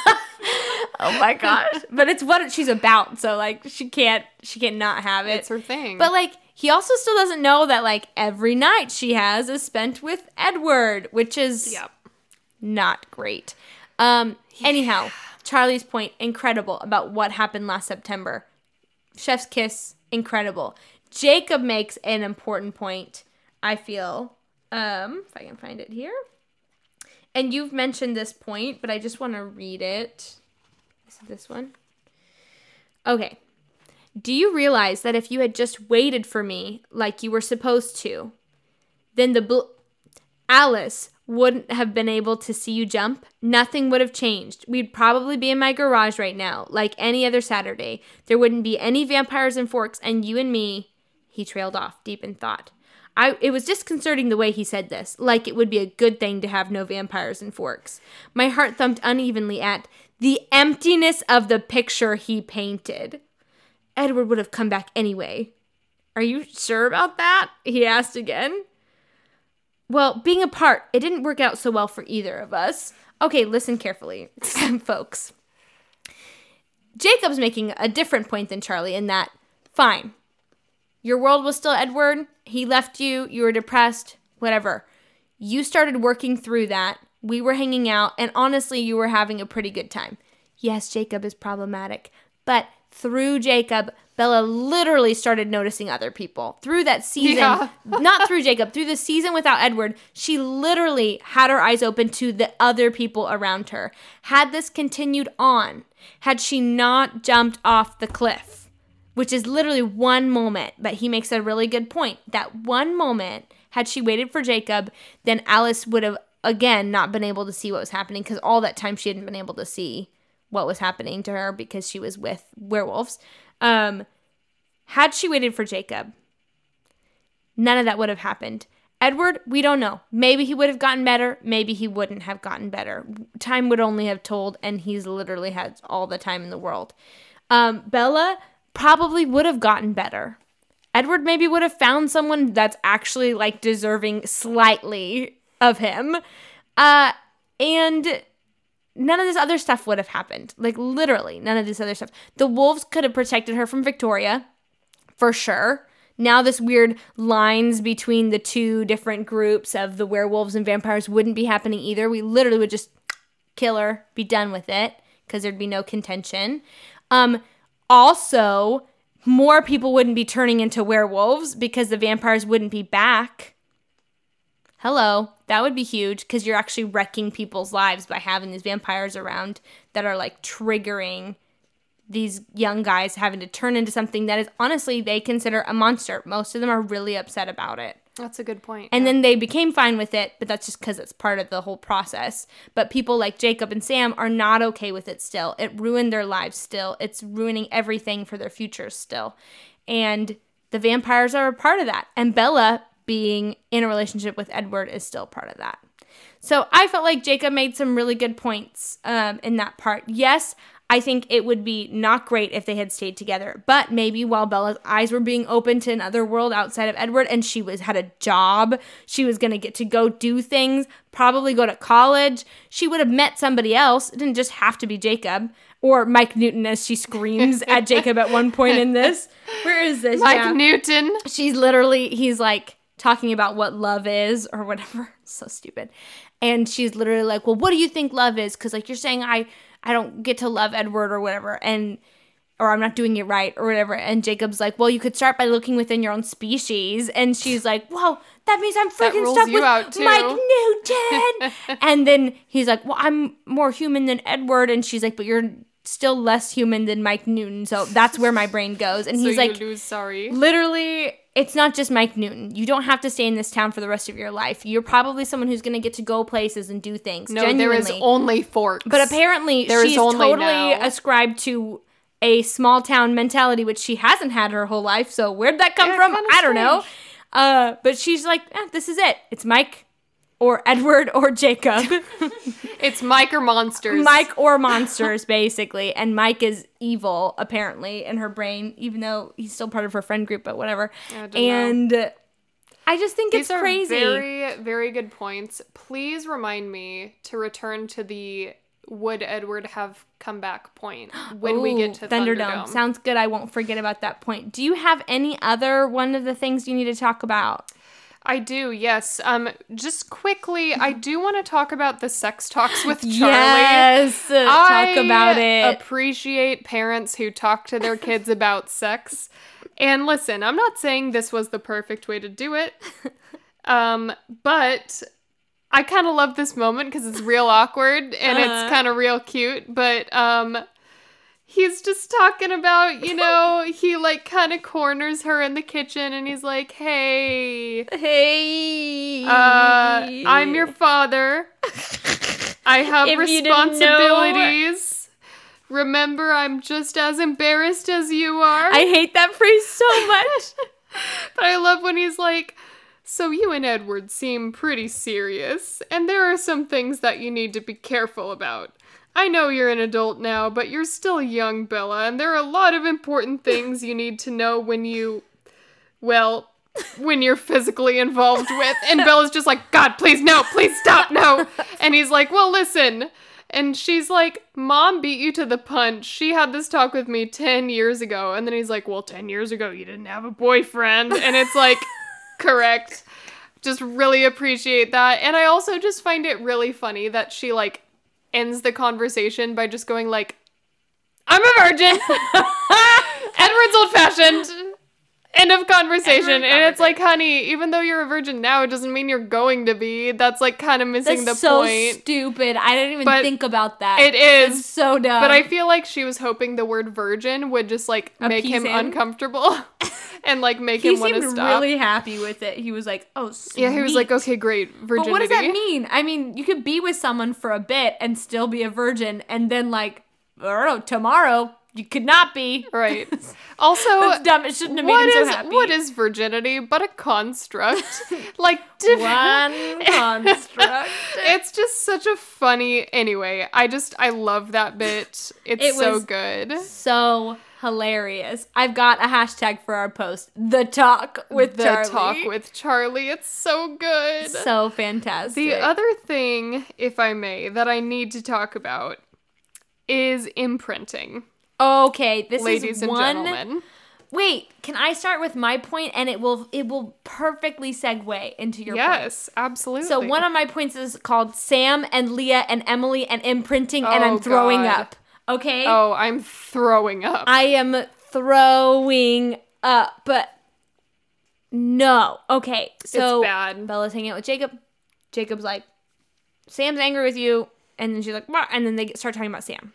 Oh my gosh! But it's what she's about, so like she can't she can't not have it. It's her thing. But like he also still doesn't know that like every night she has is spent with Edward, which is Yep. not great. Um anyhow, Charlie's point incredible about what happened last September. Chef's kiss incredible. Jacob makes an important point, I feel. Um if I can find it here. And you've mentioned this point, but I just want to read it. Is it this one? Okay. Do you realize that if you had just waited for me like you were supposed to, then the bl- Alice wouldn't have been able to see you jump? Nothing would have changed. We'd probably be in my garage right now, like any other Saturday. There wouldn't be any vampires and forks, and you and me. He trailed off, deep in thought. I, it was disconcerting the way he said this, like it would be a good thing to have no vampires and forks. My heart thumped unevenly at the emptiness of the picture he painted. Edward would have come back anyway. Are you sure about that? He asked again. Well, being apart, it didn't work out so well for either of us. Okay, listen carefully, folks. Jacob's making a different point than Charlie in that, fine, your world was still Edward. He left you. You were depressed. Whatever. You started working through that. We were hanging out, and honestly, you were having a pretty good time. Yes, Jacob is problematic, but through Jacob, Bella literally started noticing other people. Through that season, Yeah. not through Jacob, through the season without Edward, she literally had her eyes open to the other people around her. Had this continued on, had she not jumped off the cliff, which is literally one moment. But he makes a really good point. That one moment, had she waited for Jacob, then Alice would have again not been able to see what was happening because all that time she hadn't been able to see what was happening to her because she was with werewolves. Um, had she waited for Jacob, none of that would have happened. Edward, we don't know. Maybe he would have gotten better. Maybe he wouldn't have gotten better. Time would only have told, and he's literally had all the time in the world. Um, Bella probably would have gotten better. Edward maybe would have found someone that's actually like deserving slightly of him. Uh, and none of this other stuff would have happened. Like literally, none of this other stuff. The wolves could have protected her from Victoria, for sure. Now this weird lines between the two different groups of the werewolves and vampires wouldn't be happening either. We literally would just kill her, be done with it, because there'd be no contention. Um, also, more people wouldn't be turning into werewolves because the vampires wouldn't be back. Hello, that would be huge because you're actually wrecking people's lives by having these vampires around that are like triggering these young guys having to turn into something that is honestly they consider a monster. Most of them are really upset about it. That's a good point. And then they became fine with it, but that's just because it's part of the whole process. But people like Jacob and Sam are not okay with it still. It ruined their lives still. It's ruining everything for their futures still. And the vampires are a part of that. And Bella being in a relationship with Edward is still part of that. So I felt like Jacob made some really good points um, in that part. Yes, I think it would be not great if they had stayed together. But maybe while Bella's eyes were being opened to another world outside of Edward and she was had a job, she was going to get to go do things, probably go to college, she would have met somebody else. It didn't just have to be Jacob or Mike Newton as she screams at Jacob at one point in this. Where is this? Mike Yeah. Newton. She's literally he's like talking about what love is or whatever. so stupid. And she's literally like, "Well, what do you think love is?" Cuz like you're saying I I don't get to love Edward or whatever and or I'm not doing it right or whatever. And Jacob's like, "Well, you could start by looking within your own species." And she's like, "Well, that means I'm freaking stuck with. Mike Newton." and then he's like, "Well, I'm more human than Edward." And she's like, "But you're still less human than Mike Newton." So that's where my brain goes. And So he's like, lose sorry. literally it's not just Mike Newton. You don't have to stay in this town for the rest of your life. You're probably someone who's going to get to go places and do things. No, genuinely. there is only forks. but apparently there she's totally now. ascribed to a small town mentality, which she hasn't had her whole life. So where'd that come Yeah, from? I don't know. Uh, but she's like, eh, this is it. It's Mike or Edward or Jacob. it's Mike or monsters. Mike or monsters, basically. And Mike is evil, apparently, in her brain, even though he's still part of her friend group, but whatever. I don't know. And uh, I just think These it's are crazy. very, very good points. Please remind me to return to the would Edward have come back point when we get to Thunderdome. Thunderdome. Sounds good. I won't forget about that point. Do you have any other one of the things you need to talk about? I do, yes. Um, just quickly, I do want to talk about the sex talks with Charlie. Yes, uh, I talk about it. appreciate parents who talk to their kids about sex. And listen, I'm not saying this was the perfect way to do it. Um, but I kind of love this moment because it's real awkward and Uh-huh. it's kind of real cute. But um, he's just talking about, you know, he like kind of corners her in the kitchen and he's like, hey, hey, uh, I'm your father. I have If responsibilities. Remember, I'm just as embarrassed as you are. I hate that phrase so much. but I love when he's like, So you and Edward seem pretty serious, and there are some things that you need to be careful about. I know you're an adult now, but you're still young, Bella, and there are a lot of important things you need to know when you. Well, when you're physically involved with. And Bella's just like, God, please, no, please stop, no. And he's like, Well, listen. And she's like, Mom beat you to the punch. She had this talk with me 10 years ago. And then he's like, Well, 10 years ago, you didn't have a boyfriend. And it's like, correct. Just really appreciate that. And I also just find it really funny that she like ends the conversation by just going like, I'm a virgin. Edward's old fashioned. End of conversation. Of and it's like, honey, even though you're a virgin now, it doesn't mean you're going to be. That's like kind of missing That's the so point. stupid. I didn't even But think about that. It's is. so dumb. But I feel like she was hoping the word virgin would just like make him, him? uncomfortable and like make he him want to stop. really happy with it. He was like, "Oh, sweet. yeah, he was like, okay, great, virginity. But what does that mean? I mean, you could be with someone for a bit and still be a virgin, and then like, I don't know, tomorrow you could not be. Right. Also, That's dumb. It shouldn't have made him so is happy. what is virginity but a construct? like one construct? It's just such a funny. Anyway, I just I love that bit. It's It so good. so hilarious. I've got a hashtag for our post: the talk with the Charlie. talk with Charlie. It's so good. so fantastic. the other thing, if I may, that I need to talk about is imprinting, okay, this ladies is and one. gentlemen. Wait, can I start with my point, and it will it will perfectly segue into your point. Yes, absolutely. So one of my points is called Sam and Leah and Emily and imprinting, and Oh, I'm throwing God. up. Okay, Oh, I'm throwing up. I am throwing up, but no. Okay, so it's bad. Bella's hanging out with Jacob. Jacob's like, Sam's angry with you, and then she's like, what? And then they start talking about Sam.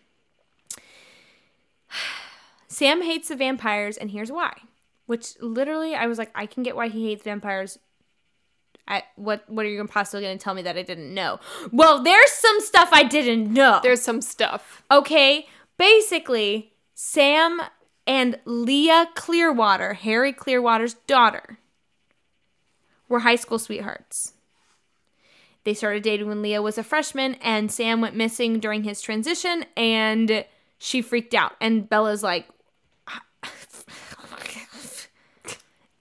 Sam hates the vampires, and here's why. Which literally, I was like, I can get why he hates vampires. I, what what are you possibly going to tell me that I didn't know? Well, there's some stuff I didn't know. There's some stuff. Okay, basically, Sam and Leah Clearwater, Harry Clearwater's daughter, were high school sweethearts. They started dating when Leah was a freshman, and Sam went missing during his transition, and she freaked out. And Bella's like,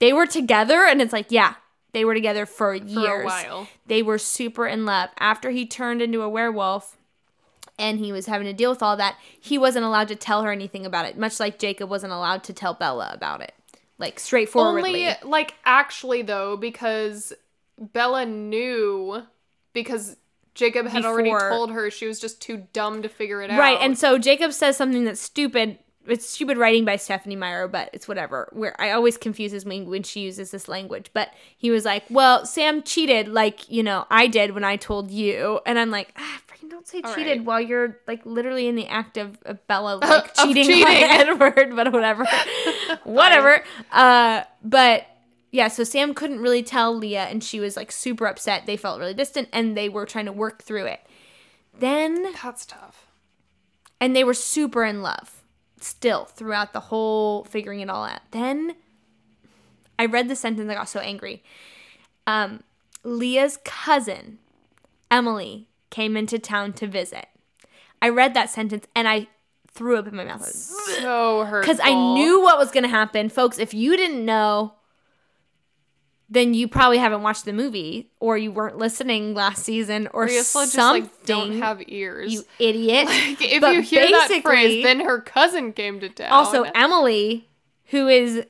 they were together, and it's like, yeah, they were together for years. For a while. They were super in love. After he turned into a werewolf and he was having to deal with all that, he wasn't allowed to tell her anything about it, much like Jacob wasn't allowed to tell Bella about it. Like straightforwardly. Only like actually though, because Bella knew because Jacob had already told her she was just too dumb to figure it out. Right, and so Jacob says something that's stupid. It's stupid writing by Stephenie Meyer, but it's whatever. Where I always confuses me when she uses this language. But he was like, "Well, Sam cheated, like you know I did when I told you," and I'm like, ah, "Freaking don't say All cheated right. while you're like literally in the act of, of Bella like Of cheating, cheating. on Edward." But whatever, whatever. Uh, but yeah, so Sam couldn't really tell Leah, and she was like super upset. They felt really distant, and they were trying to work through it. Then that's tough. and they were super in love still throughout the whole figuring it all out. Then I read the sentence, I got so angry. Um, Leah's cousin, Emily, came into town to visit. I read that sentence and I threw up in my mouth So hurtful. because I knew what was going to happen. Folks, if you didn't know, then you probably haven't watched the movie or you weren't listening last season or Or you something. just like don't have ears. you idiot. like, if But you hear that phrase, then her cousin came to town. Also, Emily, who is,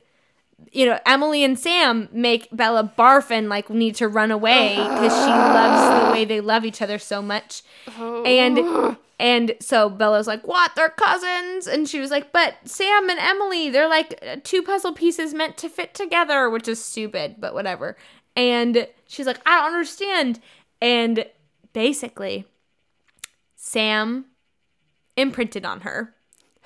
you know, Emily and Sam make Bella barf and like need to run away because she loves the way they love each other so much. Oh. And and so Bella's like, "What? They're cousins?" And she was like, "But Sam and Emily, they're like uh, two puzzle pieces meant to fit together," which is stupid, but whatever. And she's like, "I don't understand." And basically, Sam imprinted on her.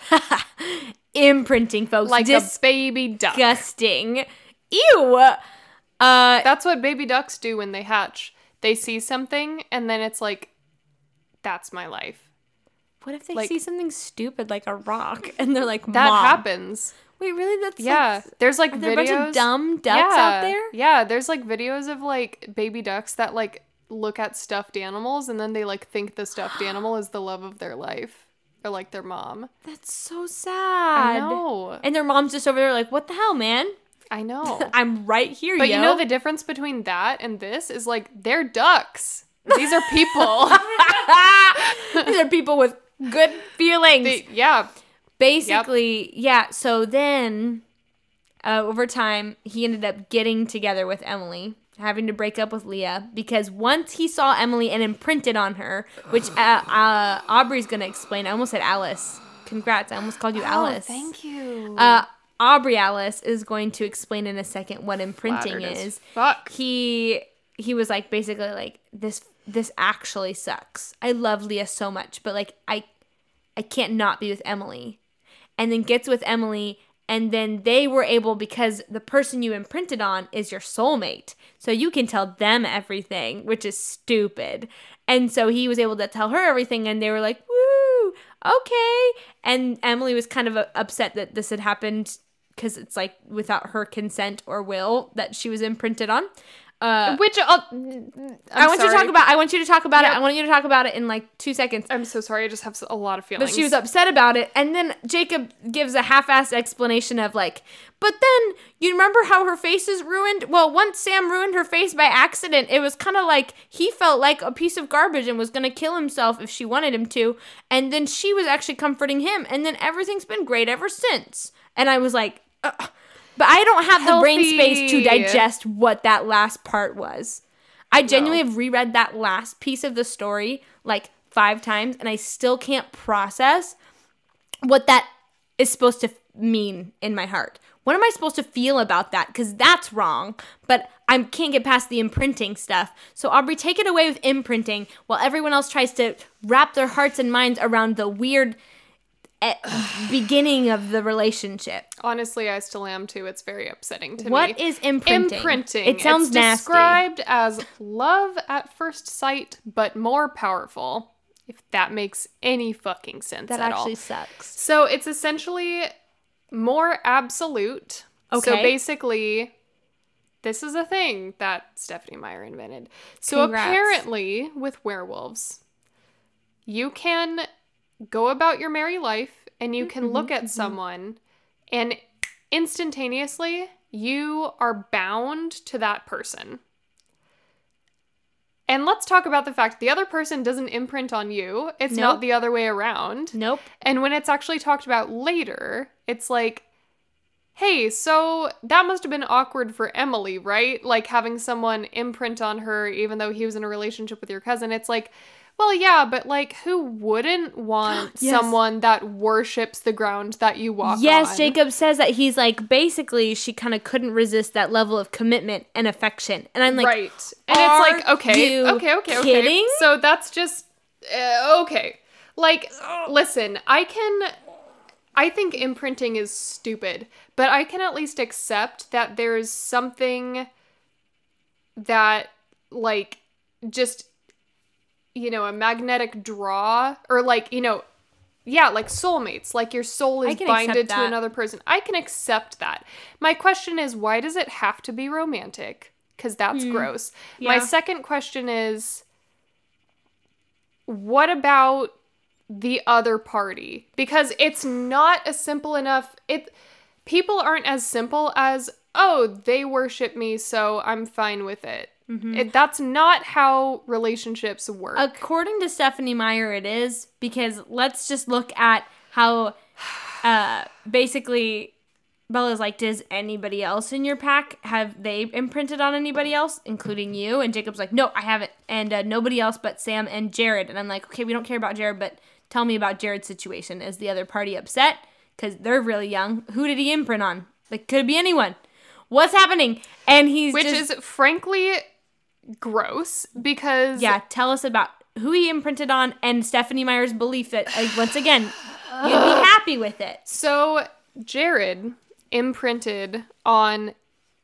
Imprinting, folks. like a baby duck. disgusting. Ew. Uh, That's what baby ducks do when they hatch. They see something and then it's like, that's my life. What if they like- see something stupid like a rock and they're like, That Mom. happens. Wait, really? That's Yeah. Like, there's like are there videos. a bunch of dumb ducks yeah. out there? Yeah. There's like videos of like baby ducks that like look at stuffed animals and then they like think the stuffed animal is the love of their life or like their mom. That's so sad. I know. And their mom's just over there like, what the hell, man? I know. I'm right here, But yo. you know the difference between that and this is like they're ducks. These are people. These are people with good feelings. They- yeah. Basically, yeah. So then, uh, over time, he ended up getting together with Emily, having to break up with Leah because once he saw Emily and imprinted on her, which uh, uh, Aubrey's gonna explain. I almost said Alice. Congrats! I almost called you Alice. Oh, thank you. Uh, Aubrey Alice is going to explain in a second what imprinting Flattered is. Fuck. He he was like basically like this this actually sucks. I love Leah so much, but like I I can't not be with Emily. And then gets with Emily and then they were able because the person you imprinted on is your soulmate. So you can tell them everything, which is stupid. And so he was able to tell her everything and they were like, "Woo, okay." And Emily was kind of uh, upset that this had happened because it's like without her consent or will that she was imprinted on. Uh, Which uh, I want you to talk about. I want you to talk about Yep. it. I want you to talk about it in like two seconds. I'm so sorry. I just have a lot of feelings. But she was upset about it, and then Jacob gives a half-assed explanation of like, but then you remember how her face is ruined? Well, once Sam ruined her face by accident, it was kind of like he felt like a piece of garbage and was gonna kill himself if she wanted him to, and then she was actually comforting him, and then everything's been great ever since. And I was like, Ugh. But I don't have the brain space to digest what that last part was. I genuinely have reread that last piece of the story like five times, and I still can't process what that is supposed to mean in my heart. What am I supposed to feel about that? Because that's wrong, but I can't get past the imprinting stuff. So, Aubrey, take it away with imprinting while everyone else tries to wrap their hearts and minds around the weird eh, beginning of the relationship. Honestly, I still am too. It's very upsetting to What me. What is imprinting? imprinting? It sounds it's nasty. described as love at first sight, but more powerful. If that makes any fucking sense That at actually all. sucks. So it's essentially more absolute. Okay. So basically, this is a thing that Stephenie Meyer invented. So Congrats. apparently, with werewolves, you can go about your merry life and you can mm-hmm, look at mm-hmm. someone and instantaneously you are bound to that person. And let's talk about the fact the other person doesn't imprint on you. It's Nope. not the other way around. Nope. And when it's actually talked about later, it's like, hey, so that must have been awkward for Emily, right? Like having someone imprint on her even though he was in a relationship with your cousin. It's like, well, yeah, but like who wouldn't want Yes. someone that worships the ground that you walk on? Yes, Jacob says that he's like basically she kind of couldn't resist that level of commitment and affection, and I'm like, right. And it's like, okay, okay, okay, okay. kidding? So that's just uh, okay. Like, listen, I can. I think imprinting is stupid, but I can at least accept that there's something that, like, just, you know, a magnetic draw, or like, you know, yeah, like soulmates, like your soul is binded to another person. I can accept that. My question is, why does it have to be romantic? Because that's gross. My second question is, what about the other party? Because it's not a simple enough. It people aren't as simple as oh they worship me, so I'm fine with it. It that's not how relationships work. According to Stephenie Meyer, it is because let's just look at how uh, basically Bella's like, does anybody else in your pack have they imprinted on anybody else, including you? And Jacob's like, no, I haven't, and uh, nobody else but Sam and Jared. And I'm like, okay, we don't care about Jared, but tell me about Jared's situation. Is the other party upset because they're really young? Who did he imprint on? Like, could it be anyone? What's happening? And he's which just- is frankly gross because yeah, tell us about who he imprinted on and Stephenie Meyer's belief that, like, once again, you'd be happy with it. So Jared imprinted on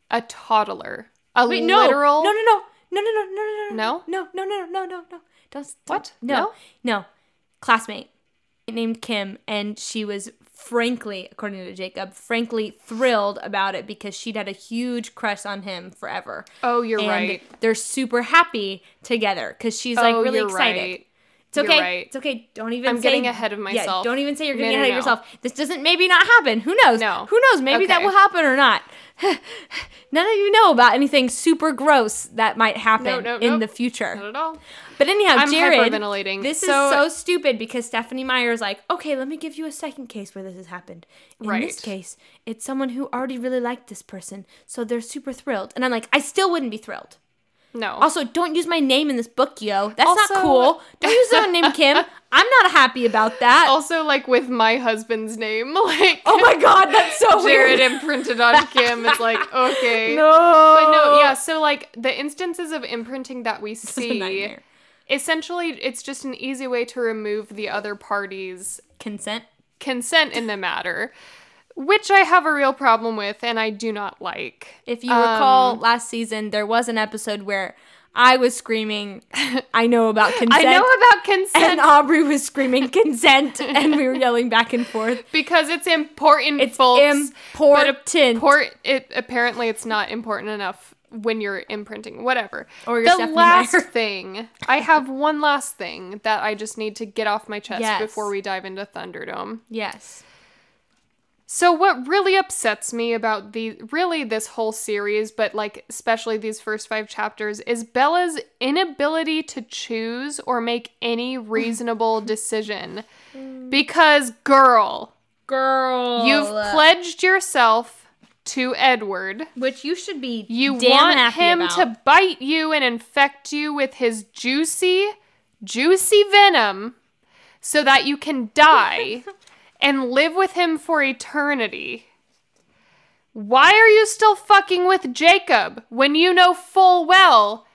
a toddler. A Wait, no, literal no, no, no, no, no, no, no, no, No? no, no, no, no, no, no. Don't, don't What? No, No? no, classmate named Kim, and she was frankly, according to Jacob, frankly thrilled about it because she'd had a huge crush on him forever. Oh, you're and right. They're super happy together because she's like Oh, really excited. right. It's okay. right. It's okay. Don't even. I'm say, getting ahead of Yeah, myself. don't even say you're getting no, ahead of no. yourself. This doesn't maybe not happen. Who knows? No. Who knows? Maybe that will happen or not. None of you know about anything super gross that might happen No, no, in the future. Not at all. But anyhow, I'm Jared, hyperventilating. this So- is so stupid because Stephenie Meyer's like, okay, let me give you a second case where this has happened. In this Right. case, it's someone who already really liked this person, so they're super thrilled. And I'm like, I still wouldn't be thrilled. No. Also, don't use my name in this book, yo. That's Also- not cool. Don't use the name Kim. I'm not happy about that. also, like with my husband's name, like oh my god, that's so Jared weird. imprinted on Kim. It's like okay. No. But no, yeah. So like the instances of imprinting that we see. Essentially, it's just an easy way to remove the other party's Consent. consent in the matter, which I have a real problem with, and I do not like. If you Um, recall last season, there was an episode where I was screaming, I know about consent. I know about consent and Aubrey was screaming consent, and we were yelling back and forth. because it's important, It's folks. But important. appor- it apparently it's not important enough when you're imprinting. Whatever. Or you're the Stephenie last Meyer. thing. I have one last thing that I just need to get off my chest Yes. before we dive into Thunderdome. yes. So what really upsets me about the really this whole series, but like especially these first 5 chapters is Bella's inability to choose or make any reasonable decision. Mm. Because girl, Girl. you've pledged yourself to Edward. Which you should be You damn want him about. to bite you and infect you with his juicy, juicy venom so that you can die and live with him for eternity. Why are you still fucking with Jacob when you know full well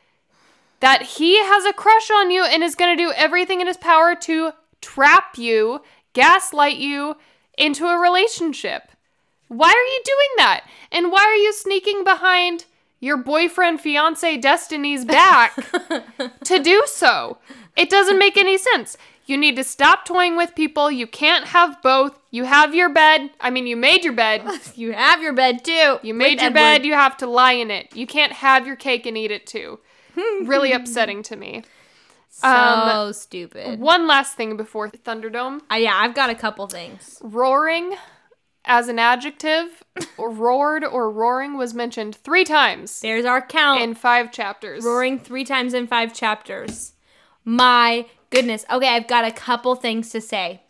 that he has a crush on you and is going to do everything in his power to trap you, gaslight you into a relationship? Why are you doing that? And why are you sneaking behind your boyfriend, fiance Destiny's back to do so? It doesn't make any sense. You need to stop toying with people. You can't have both. You have your bed. I mean, you made your bed. You have your bed too. You made your bed. You have to lie in it. You can't have your cake and eat it too. really upsetting to me. So Um, stupid. One last thing before Thunderdome Uh, yeah, I've got a couple things. roaring as an adjective, roared or roaring was mentioned three times There's our count. in five chapters. roaring three times in five chapters. My goodness. Okay, I've got a couple things to say.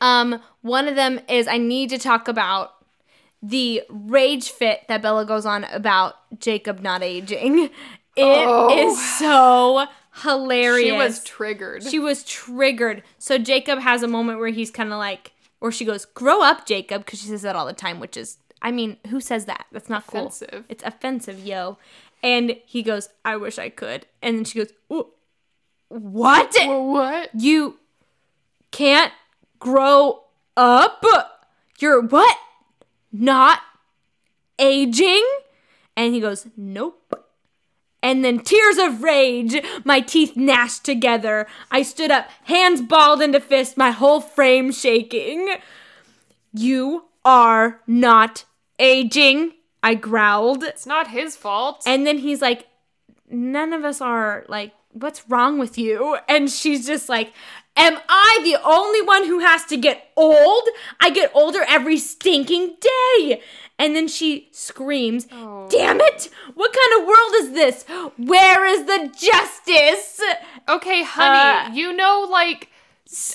Um, one of them is I need to talk about the rage fit that Bella goes on about Jacob not aging. It is Oh. so hilarious. She was triggered. She was triggered. So Jacob has a moment where he's kind of like, or she goes, "Grow up, Jacob," because she says that all the time, which is, I mean, who says that? That's not cool. Offensive. It's offensive, yo. And he goes, "I wish I could," and then she goes, "Ooh, "What? what? You can't grow up? You're what? Not aging?" And he goes, "Nope." And then tears of rage, my teeth gnashed together. I stood up, hands balled into fists, my whole frame shaking. You are not aging, I growled. It's not his fault. And then he's like, None of us are like, what's wrong with you? And she's just like, Am I the only one who has to get old? I get older every stinking day. And then she screams, Oh. Damn it! What kind of world is this? Where is the justice? okay, honey, Uh, you know like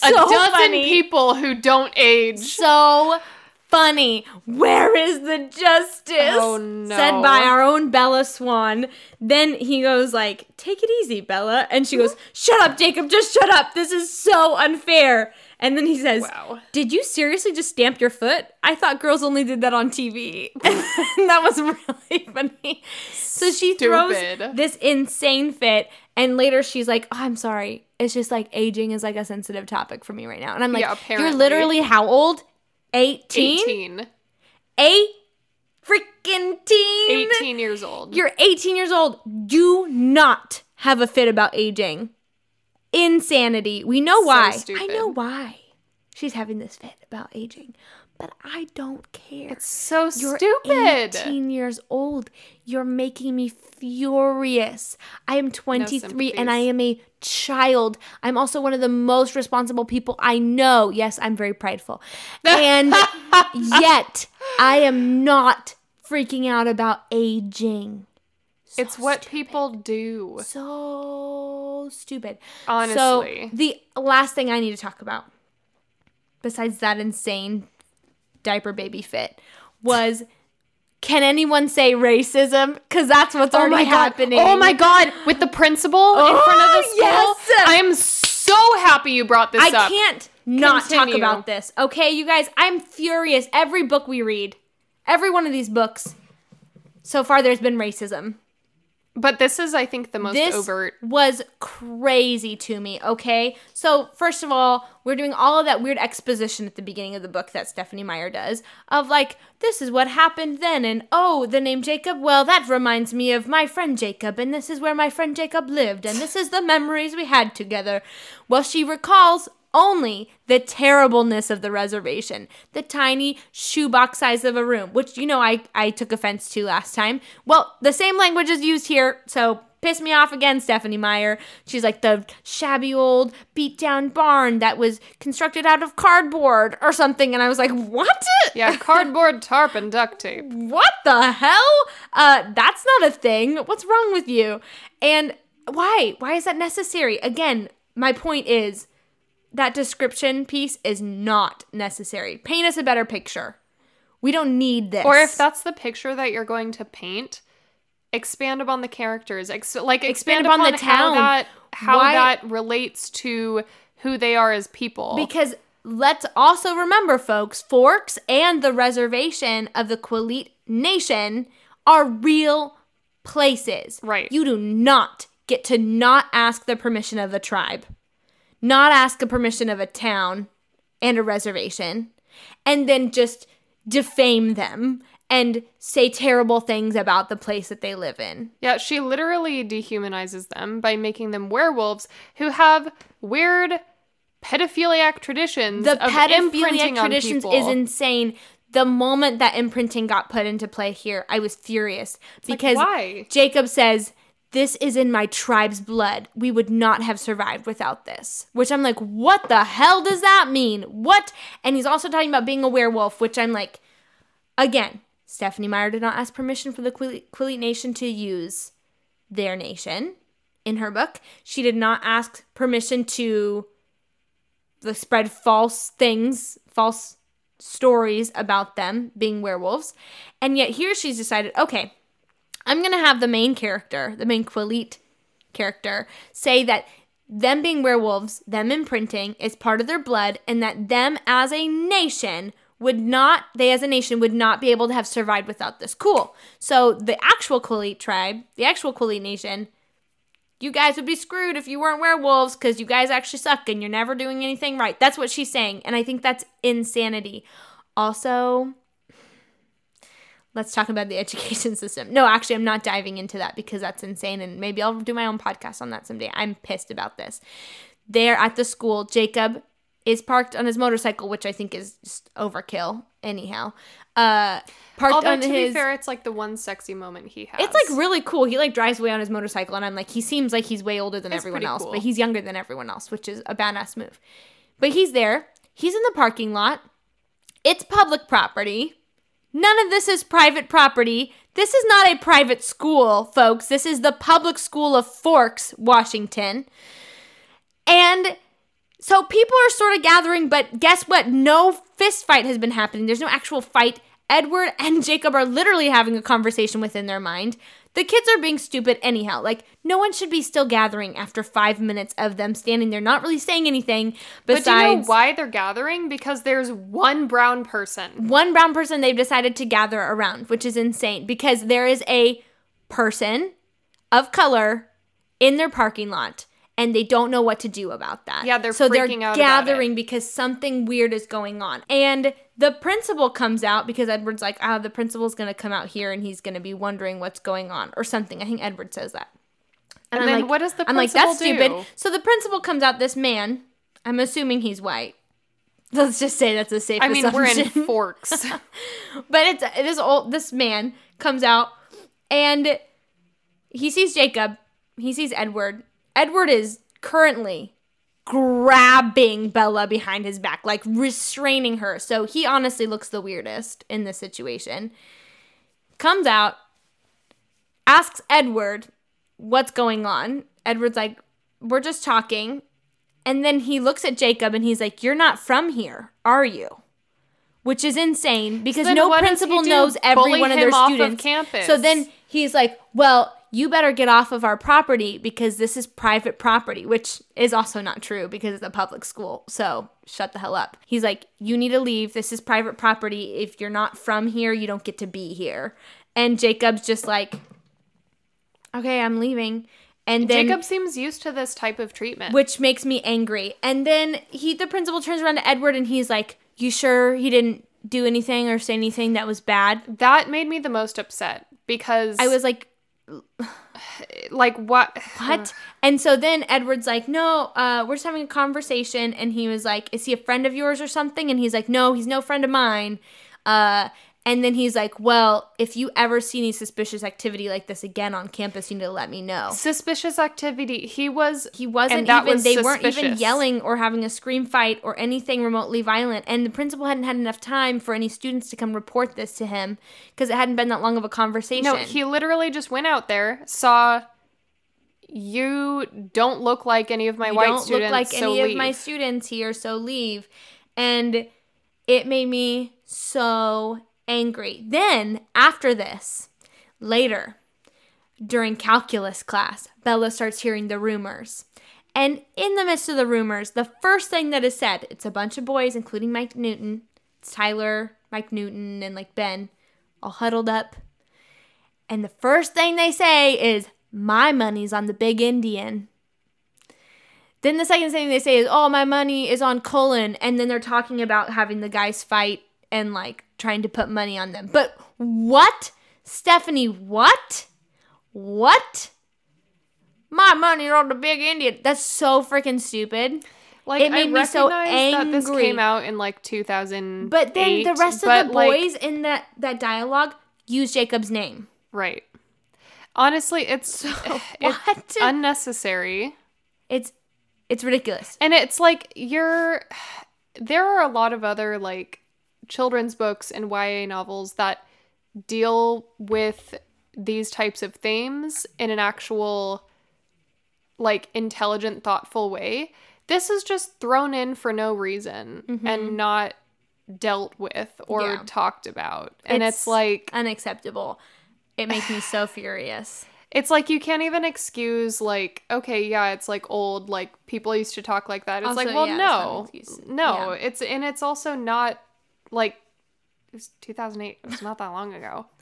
a dozen funny. people who don't age. so funny. Where is the justice? Oh, no. Said by our own Bella Swan. Then he goes like, "Take it easy, Bella," and she goes, "Shut up, Jacob. Just shut up. This is so unfair." And then he says, Wow. "Did you seriously just stamp your foot? I thought girls only did that on TV." and that was really funny. So she throws this insane fit, and later she's like, oh, "I'm sorry. It's just like aging is like a sensitive topic for me right now." And I'm like, Yeah, "You're literally how old? 18? 18. Eight freaking teen? 18 years old. You're 18 years old. Do not have a fit about aging. Insanity. We know So why. I know why she's having this fit about aging, but I don't care. It's so You're stupid. 18 years old. You're making me furious. I am 23 and I am a child. I'm also one of the most responsible people I know. Yes, I'm very prideful. And yet, I am not freaking out about aging. It's what people do. So stupid. Honestly. So, the last thing I need to talk about, besides that insane diaper baby fit, was Can anyone say racism? Because that's what's oh already happening. Oh my god, with the principal in front of the Oh, school. yes. I am so happy you brought this I up. I can't not talk about this. Okay, you guys, I'm furious. Every book we read, every one of these books, so far there's been racism. But this is I think the most This overt. was crazy to me, okay? So, first of all, we're doing all of that weird exposition at the beginning of the book that Stephenie Meyer does of like, this is what happened then, and oh, the name Jacob, well, that reminds me of my friend Jacob, and this is where my friend Jacob lived, and this is the memories we had together. Well, she recalls only the terribleness of the reservation, the tiny shoebox size of a room, which you know I, I took offense to last time. Well, the same language is used here, so piss me off again, Stephenie Meyer. She's like the shabby old beat down barn that was constructed out of cardboard or something, and I was like, what? Yeah, cardboard, tarp, and duct tape. what the hell? Uh, that's not a thing. What's wrong with you? And why? Why is that necessary? Again, my point is that description piece is not necessary. Paint us a better picture. We don't need this. Or if that's the picture that you're going to paint, expand upon the characters. Ex- like expand, Expand upon upon the how town. that how Why- that relates to who they are as people. Because let's also remember, folks, Forks and the reservation of the Quileute Nation are real places. Right. You do not get to not ask the permission of the tribe, not ask the permission of a town and a reservation, and then just defame them and say terrible things about the place that they live in. Yeah, she literally dehumanizes them by making them werewolves who have weird pedophiliac traditions the pedophiliac imprinting traditions is insane. The moment that imprinting got put into play here, I was furious like, because why? Jacob says, "This is in my tribe's blood. We would not have survived without this." Which I'm like, "What the hell does that mean? What?" And he's also talking about being a werewolf, which I'm like, again, Stephenie Meyer did not ask permission for the Quil- Quileute Nation to use their nation in her book. She did not ask permission to spread false things, false stories about them being werewolves. And yet here she's decided, okay, I'm going to have the main character, the main Quileute character, say that them being werewolves, them imprinting is part of their blood and that them as a nation would not they as a nation would not be able to have survived without this. Cool. So the actual Quileute tribe, the actual Quileute nation you guys would be screwed if you weren't werewolves because you guys actually suck and you're never doing anything right. That's what she's saying. And I think that's insanity. Also, let's talk about the education system. No, actually, I'm not diving into that because that's insane. And maybe I'll do my own podcast on that someday. I'm pissed about this. There at the school, Jacob is parked on his motorcycle, which I think is just overkill, anyhow. Uh, parked Although on to his. be fair, it's like the one sexy moment he has. It's like really cool. He like drives away on his motorcycle, and I'm like, he seems like he's way older than It's everyone else, cool. but he's younger than everyone else, which is a badass move. But he's there. He's in the parking lot. It's public property. None of this is private property. This is not a private school, folks. This is the public school of Forks, Washington. And so people are sort of gathering, but guess what? No fist fight has been happening. There's no actual fight. Edward and Jacob are literally having a conversation within their mind. The kids are being stupid anyhow. Like, no one should be still gathering after five minutes of them standing there, not really saying anything But do you know besides why they're gathering? Because there's one brown person. one brown person they've decided to gather around, which is insane because there is a person of color in their parking lot and they don't know what to do about that. Yeah, they're so freaking they're out about gathering because something weird is going on. And the principal comes out because Edward's like, ah, the principal's gonna come out here and he's gonna be wondering what's going on or something. I think Edward says that. And I'm then like- what does the principal I'm like, that's stupid. So the principal comes out, this man, I'm assuming he's white. Let's just say that's a safe I mean, we're in. Forks. But it's this old this man comes out and he sees Jacob. He sees Edward. Edward is currently grabbing Bella behind his back, like restraining her. So he honestly looks the weirdest in this situation. Comes out, asks Edward what's going on. Edward's like, We're just talking. And then he looks at Jacob and he's like, You're not from here, are you? which is insane because then no what does he principal knows every one of their off of students. campus. So then he's like, "Well, you better get off of our property because this is private property," which is also not true because it's a public school. So shut the hell up. He's like, "You need to leave. This is private property. If you're not from here, you don't get to be here." And Jacob's just like, "Okay, I'm leaving." And then Jacob seems used to this type of treatment. which makes me angry. And then he, the principal, turns around to Edward and he's like, "You sure he didn't do anything or say anything that was bad?" that made me the most upset because I was like, like, what? "What?" and so then Edward's like, "No, uh, we're just having a conversation." And he was like, "Is he a friend of yours or something?" And he's like, "No, he's no friend of mine." Uh, and then he's like, "Well, if you ever see any suspicious activity like this again on campus, you need to let me know." Suspicious activity. He was. He wasn't even was they weren't even yelling or having a scream fight or anything remotely violent and the principal hadn't had enough time for any students to come report this to him because it hadn't been that long of a conversation. No, he literally just went out there, saw. You don't look like any of my you white don't students. look like so any leave. of my students here, so leave. And it made me so angry. Then, after this, later, during calculus class, Bella starts hearing the rumors. And in the midst of the rumors, the first thing that is said, it's a bunch of boys, including Mike Newton. It's Tyler, Mike Newton, and like Ben, all huddled up. And the first thing they say is, My money's on the big Indian. Then the second thing they say is, "Oh, my money is on Cullen," and then they're talking about having the guys fight and like trying to put money on them. But what, Stephenie? What? What? My money's on the big Indian. That's so freaking stupid. Like It made I me so angry. that this came out in like 2000. But then the rest of the like, boys in that that dialogue use Jacob's name. right. Honestly, it's it's what? unnecessary. It's it's ridiculous. And it's like you're there are a lot of other like children's books and YA novels that deal with these types of themes in an actual like intelligent thoughtful way. This is just thrown in for no reason mm-hmm. and not dealt with or Yeah. talked about. And it's, It's- like Unacceptable. It makes me so furious. it's like you can't even excuse like okay yeah it's like old like people used to talk like that it's like well yeah, that's not an no no Yeah. it's and it's also not like it was 2008 it was not that long ago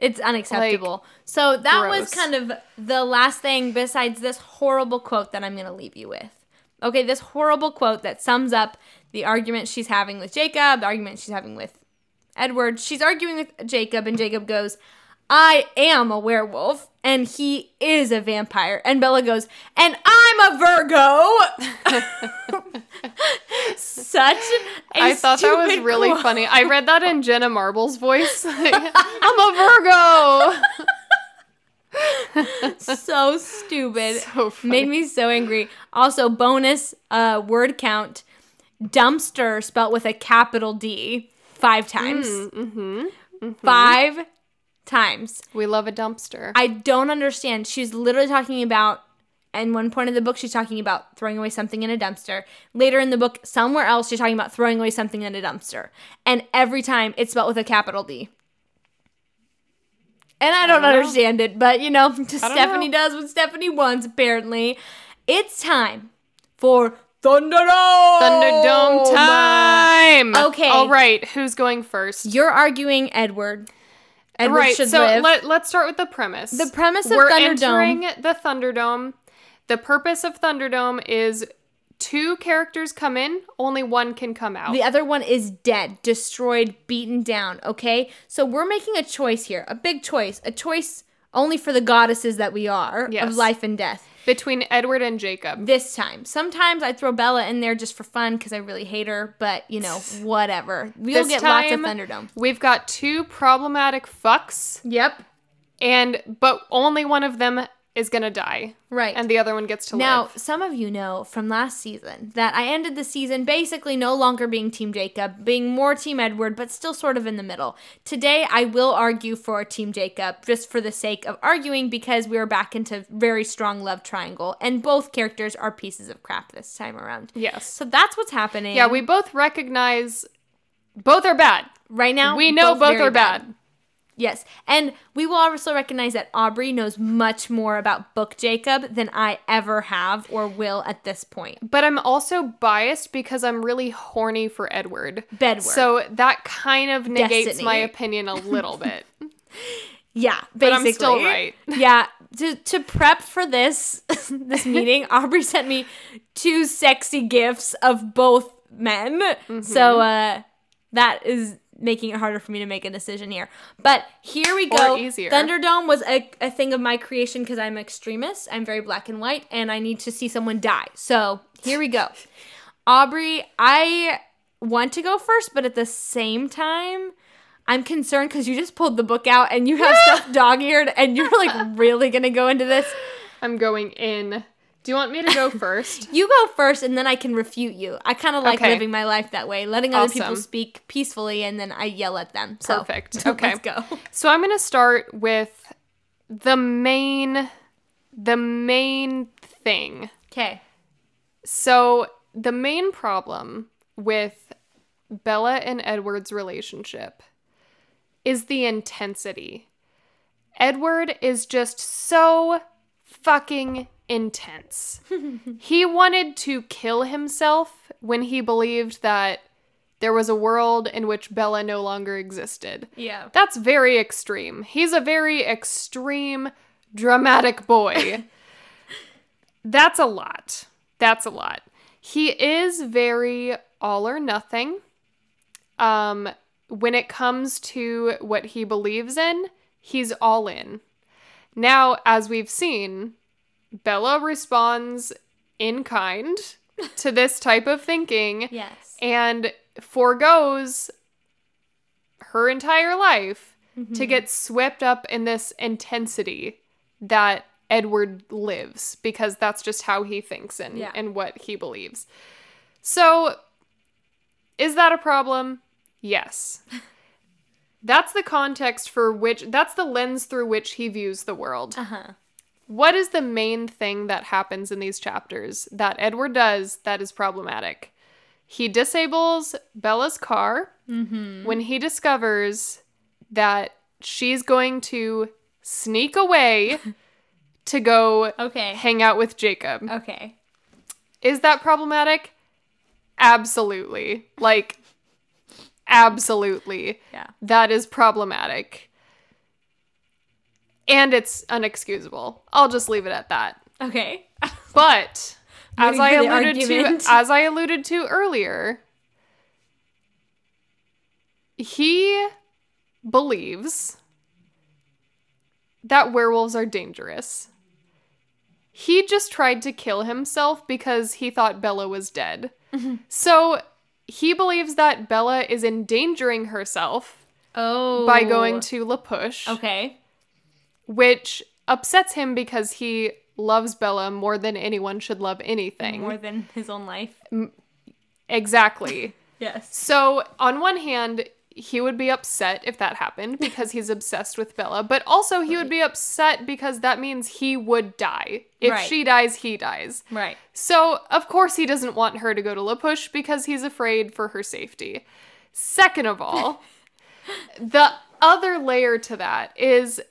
It's unacceptable. so that was kind of the last thing besides this horrible quote that I'm going to leave you with. Okay, this horrible quote that sums up the argument she's having with Jacob, the argument she's having with Edward. She's arguing with Jacob, and Jacob goes, I am a werewolf, and he is a vampire. And Bella goes, and I'm a Virgo. Such a i thought that was really quote. funny i read that in jenna marble's voice i'm a virgo so stupid. So funny. Made me so angry. Also, bonus uh, word count dumpster spelt with a capital D five times. mm-hmm. Five times. we love a dumpster I don't understand. She's literally talking about, and one point in the book, she's talking about throwing away something in a dumpster. Later in the book, somewhere else, she's talking about throwing away something in a dumpster. And every time it's spelled with a capital D. And I don't, don't know. understand it, but you know, Stephenie know. does what Stephenie wants, apparently. It's time for Thunderdome! thunderdome time Okay. all right who's going first You're arguing Edward. Edward right. should So live. let, let's start with the premise. The premise of We're Thunderdome- entering the Thunderdome. The purpose of Thunderdome is two characters come in, only one can come out. The other one is dead, destroyed, beaten down, okay? So we're making a choice here, a big choice, a choice only for the goddesses that we are Yes. of life and death. Between Edward and Jacob. This time. Sometimes I throw Bella in there just for fun because I really hate her, but you know, whatever. We'll This get lots of Thunderdome. We've got two problematic fucks, Yep. and but only one of them is gonna die, Right. and the other one gets to Now, live. Now, some of you know from last season that I ended the season basically no longer being Team Jacob, being more Team Edward, but still sort of in the middle. Today, I will argue for Team Jacob just for the sake of arguing because we are back into very strong love triangle, and both characters are pieces of crap this time around. Yes. So that's what's happening. Yeah, we both recognize Both are bad. Right now, We know both, very are bad. Yes. And we will also recognize that Aubrey knows much more about Book Jacob than I ever have or will at this point. But I'm also biased because I'm really horny for Edward. Bedward. So that kind of negates Destiny. my opinion a little bit. Yeah, But basically. I'm still right. yeah. To, to prep for this this meeting, Aubrey sent me two sexy gifts of both men. Mm-hmm. So uh that is making it harder for me to make a decision here. But here we go. Or easier. Thunderdome was a, a thing of my creation because I'm extremist. I'm very black and white and I need to see someone die. So here we go. Aubrey, I want to go first, but at the same time, I'm concerned because you just pulled the book out and you have stuff dog eared and you're like really gonna go into this. I'm going in. Do you want me to go first? You go first and then I can refute you. I kind of like Okay. living my life that way, letting other people speak peacefully and then I yell at them. So, Perfect. Okay. let's go. So I'm going to start with the main the main thing. Okay. So the main problem with Bella and Edward's relationship is the intensity. Edward is just so fucking intense. he wanted to kill himself when he believed that there was a world in which Bella no longer existed. Yeah. That's very extreme. He's a very extreme, dramatic boy. That's a lot. That's a lot. He is very all or nothing. Um, when it comes to what he believes in, he's all in. Now, as we've seen, Bella responds in kind to this type of thinking Yes. and foregoes her entire life Mm-hmm. to get swept up in this intensity that Edward lives because that's just how he thinks and, Yeah. and what he believes. So, is that a problem? Yes. That's the context for which, that's the lens through which he views the world. Uh huh. What is the main thing that happens in these chapters that Edward does that is problematic? He disables Bella's car mm-hmm. when he discovers that she's going to sneak away to go Okay. hang out with Jacob. Okay. Is that problematic? Absolutely. Like, absolutely. Yeah. That is problematic. And it's unexcusable. I'll just leave it at that. Okay. But as I alluded argument. to as I alluded to earlier, he believes that werewolves are dangerous. He just tried to kill himself because he thought Bella was dead. Mm-hmm. So he believes that Bella is endangering herself Oh. by going to La Push Okay. Which upsets him because he loves Bella more than anyone should love anything. More than his own life. Exactly. Yes. so, on one hand, he would be upset if that happened because he's obsessed with Bella, but also he would be upset because that means he would die. If Right. she dies, he dies. Right. So, of course, he doesn't want her to go to La Push because he's afraid for her safety. Second of all, the other layer to that is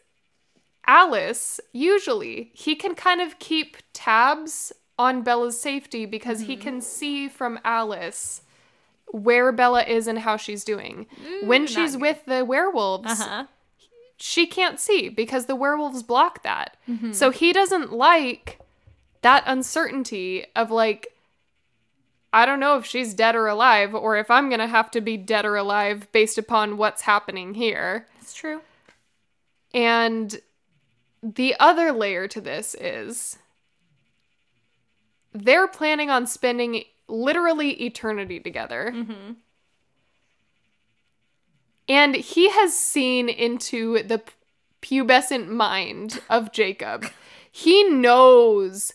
Alice, usually, he can kind of keep tabs on Bella's safety because he can see from Alice where Bella is and how she's doing. when she's with the werewolves, Uh huh. she can't see because the werewolves block that. So he doesn't like that uncertainty of like, I don't know if she's dead or alive, or if I'm gonna have to be dead or alive based upon what's happening here. It's true. And the other layer to this is they're planning on spending literally eternity together. Mm-hmm. And he has seen into the pubescent mind of Jacob. He knows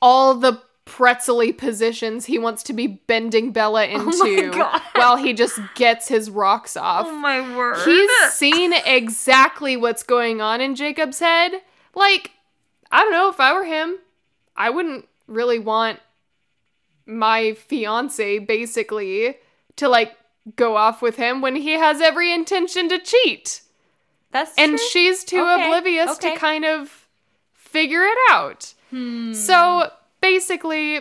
all the pretzely positions he wants to be bending Bella into God. while he just gets his rocks off. Oh my word. He's seen exactly what's going on in Jacob's head. Like, I don't know if I were him, I wouldn't really want my fiance basically to like go off with him when he has every intention to cheat. That's And true. she's too Okay, oblivious okay. to kind of figure it out. Hmm. So basically,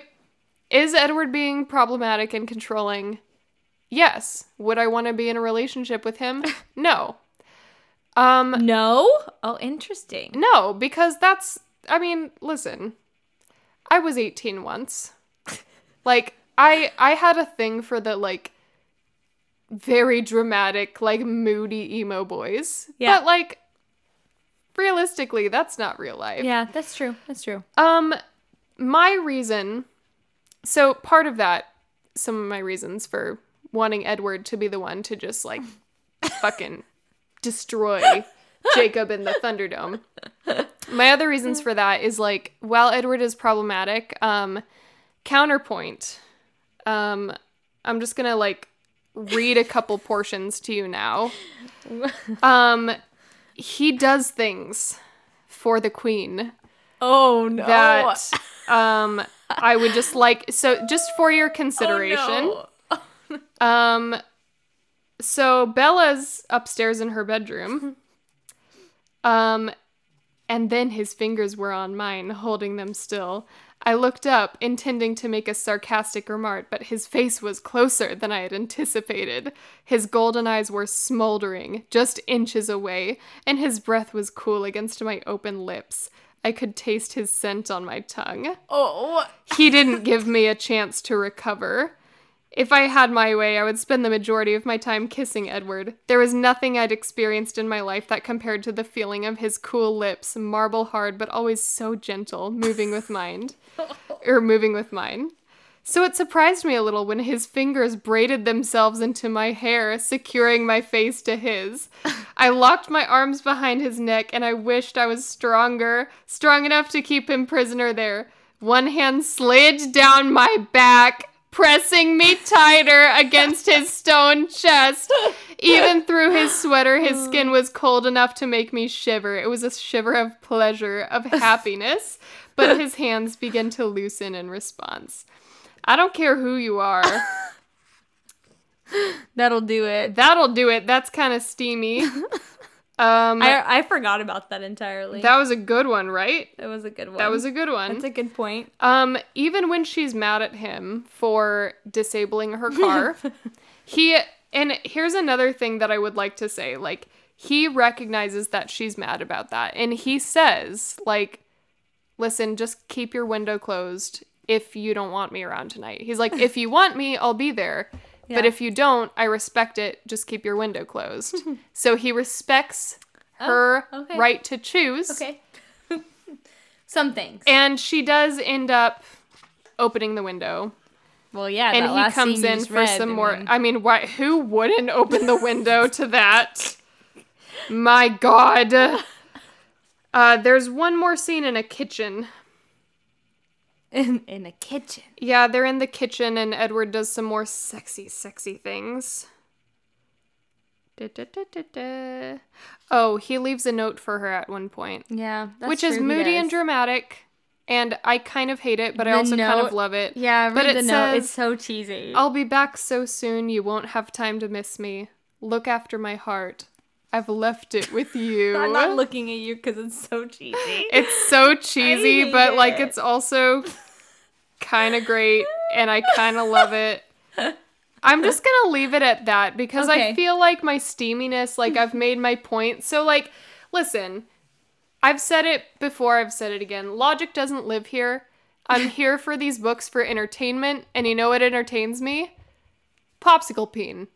is Edward being problematic and controlling? Yes. Would I want to be in a relationship with him? No. Um no. Oh, interesting. no, because that's I mean, listen. I was 18 once. Like I I had a thing for the like very dramatic, like moody emo boys. Yeah. But like realistically, that's not real life. Yeah, that's true. That's true. Um, my reason. So part of that, some of my reasons for wanting Edward to be the one to just like fucking destroy Jacob in the Thunderdome. My other reasons for that is like while Edward is problematic, um, counterpoint. Um, I'm just gonna like read a couple portions to you now. Um, he does things for the queen Oh no. that um I would just like so just for your consideration. Oh, no. Um so Bella's upstairs in her bedroom. Um and then his fingers were on mine, holding them still. I looked up, intending to make a sarcastic remark, but his face was closer than I had anticipated. His golden eyes were smoldering, just inches away, and his breath was cool against my open lips. I could taste his scent on my tongue. Oh. He didn't give me a chance to recover. If I had my way, I would spend the majority of my time kissing Edward. There was nothing I'd experienced in my life that compared to the feeling of his cool lips, marble hard but always so gentle, moving with mine. or moving with mine. So it surprised me a little when his fingers braided themselves into my hair, securing my face to his. I locked my arms behind his neck and I wished I was stronger, strong enough to keep him prisoner there. One hand slid down my back, pressing me tighter against his stone chest. Even through his sweater, his skin was cold enough to make me shiver. It was a shiver of pleasure, of happiness, but his hands began to loosen in response. I don't care who you are. That'll do it. That'll do it. That's kind of steamy. Um, I I forgot about that entirely. that was a good one, right? that was a good one. That was a good one. That's a good point. Um, even when she's mad at him for disabling her car, he and here's another thing that I would like to say, like he recognizes that she's mad about that and he says like listen, just keep your window closed if you don't want me around tonight. He's like if you want me, I'll be there. But if you don't, I respect it. Just keep your window closed. so he respects her Oh, okay. right to choose. Okay. Some things. And she does end up opening the window. well, yeah. and he comes in for read, some more. mean- I mean, why? Who wouldn't open the window to that? My God. Uh, there's one more scene in a kitchen. In in a kitchen. Yeah, they're in the kitchen, and Edward does some more sexy, sexy things. Da-da-da-da-da. Oh, he leaves a note for her at one point, Yeah, that's which is true, he moody and dramatic, and I kind of hate it, but I The also kind of love it. Yeah, read But it the note. says- It's so cheesy. I'll be back so soon you won't have time to miss me. Look after my heart. I've left it with you. I'm not looking at you because it's so cheesy. it's so cheesy, but like it's also kind of great and I kind of love it. I'm just going to leave it at that because I feel like my steaminess like I've made my point. So like listen, I've said it before, I've said it again. Logic doesn't live here. I'm here for these books for entertainment, and you know what entertains me? Popsicle peen.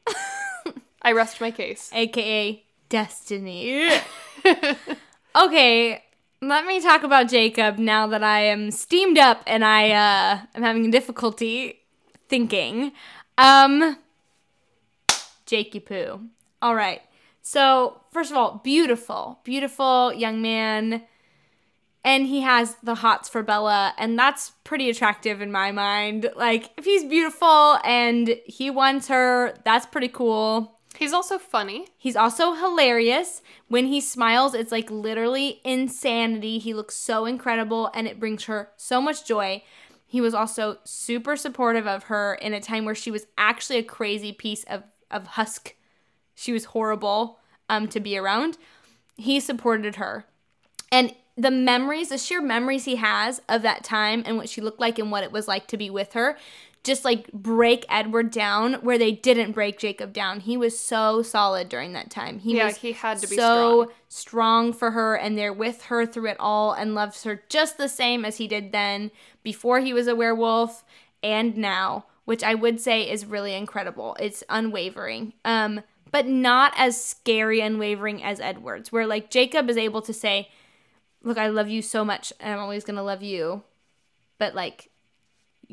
I rest my case. AKA Destiny. okay, let me talk about Jacob now that I am steamed up and I uh, am having difficulty thinking. Um, Jakey Poo. All right. So, first of all, beautiful, beautiful young man. And he has the hots for Bella, and that's pretty attractive in my mind. Like, if he's beautiful and he wants her, that's pretty cool. He's also funny. He's also hilarious. When he smiles, it's like literally insanity. He looks so incredible and it brings her so much joy. He was also super supportive of her in a time where she was actually a crazy piece of of husk. She was horrible um, to be around. He supported her. And the memories, the sheer memories he has of that time and what she looked like and what it was like to be with her, just like break Edward down where they didn't break Jacob down. He was so solid during that time. He Yeah, was he had to be so strong for her and they're with her through it all and loves her just the same as he did then before he was a werewolf and now, which I would say is really incredible. It's unwavering. Um but not as scary unwavering as Edward's where like Jacob is able to say, "Look, I love you so much and I'm always going to love you." But like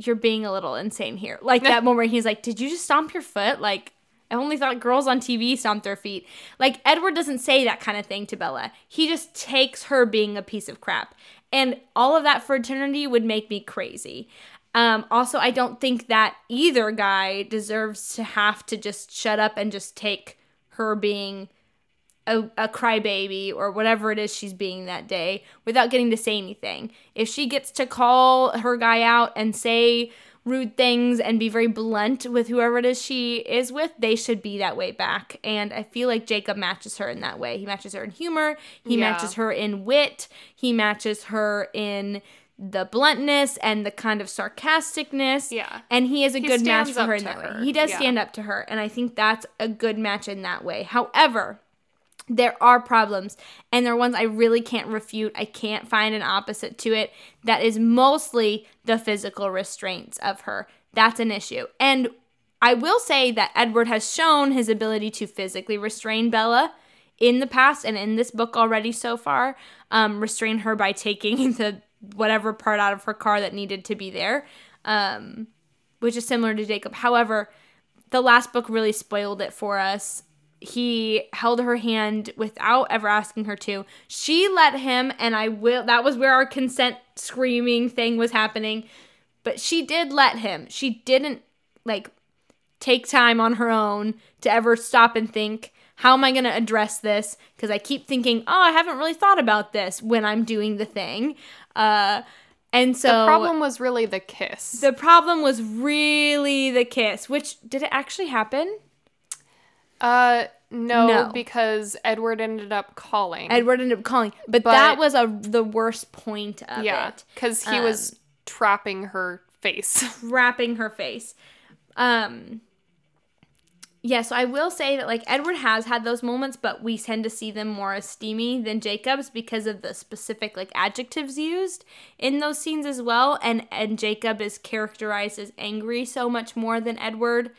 you're being a little insane here. Like that moment where he's like, Did you just stomp your foot? Like, I only thought girls on TV stomped their feet. Like, Edward doesn't say that kind of thing to Bella. He just takes her being a piece of crap. And all of that for eternity would make me crazy. Um, also, I don't think that either guy deserves to have to just shut up and just take her being a, a crybaby or whatever it is she's being that day without getting to say anything. If she gets to call her guy out and say rude things and be very blunt with whoever it is she is with, they should be that way back. And I feel like Jacob matches her in that way. He matches her in humor, he Yeah. matches her in wit, he matches her in the bluntness and the kind of sarcasticness. Yeah. And he is a He good match for her in that her. way. He does Yeah. stand up to her. And I think that's a good match in that way. However, there are problems and they're ones I really can't refute. I can't find an opposite to it. That is mostly the physical restraints of her. That's an issue. And I will say that Edward has shown his ability to physically restrain Bella in the past and in this book already so far. Um, restrain her by taking the whatever part out of her car that needed to be there, um, which is similar to Jacob. However, the last book really spoiled it for us. He held her hand without ever asking her to. She let him, and I will. That was where our consent screaming thing was happening. But she did let him. She didn't like take time on her own to ever stop and think, how am I going to address this? Because I keep thinking, oh, I haven't really thought about this when I'm doing the thing. Uh, and so The problem was really the kiss. the problem was really the kiss, which did it actually happen? Uh no, No. because Edward ended up calling. Edward ended up calling, but, But- that was a the worst point of yeah, it. because he was trapping her face. wrapping her face. Um yeah, so I will say that like Edward has had those moments, but we tend to see them more as steamy than Jacob's because of the specific like adjectives used in those scenes as well. And and Jacob is characterized as angry so much more than Edward.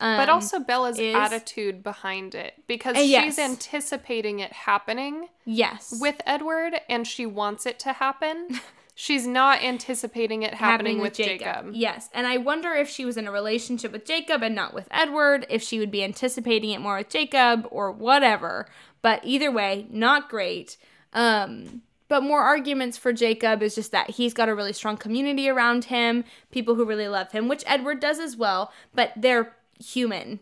Um, but also Bella's is- attitude behind it because Uh, yes. she's anticipating it happening yes, with Edward and she wants it to happen. she's not anticipating it happening, with, Jacob. Yes, and I wonder if she was in a relationship with Jacob and not with Edward, if she would be anticipating it more with Jacob or whatever. But either way, not great. Um, but more arguments for Jacob is just that he's got a really strong community around him, people who really love him, which Edward does as well. But they're human.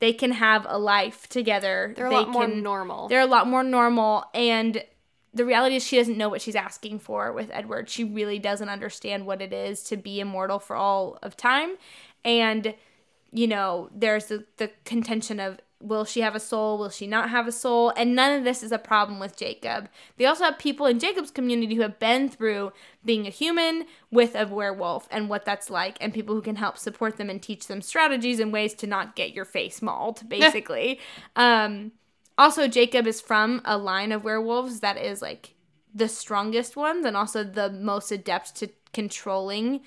They can have a life together. They're a They lot more can- normal. they're a lot more normal and the reality is she doesn't know what she's asking for with Edward. She really doesn't understand what it is to be immortal for all of time. And you know, there's the, the contention of will she have a soul, will she not have a soul? And none of this is a problem with Jacob. They also have people in Jacob's community who have been through being a human with a werewolf and what that's like, and people who can help support them and teach them strategies and ways to not get your face mauled, basically. um, also, Jacob is from a line of werewolves that is like the strongest ones and also the most adept to controlling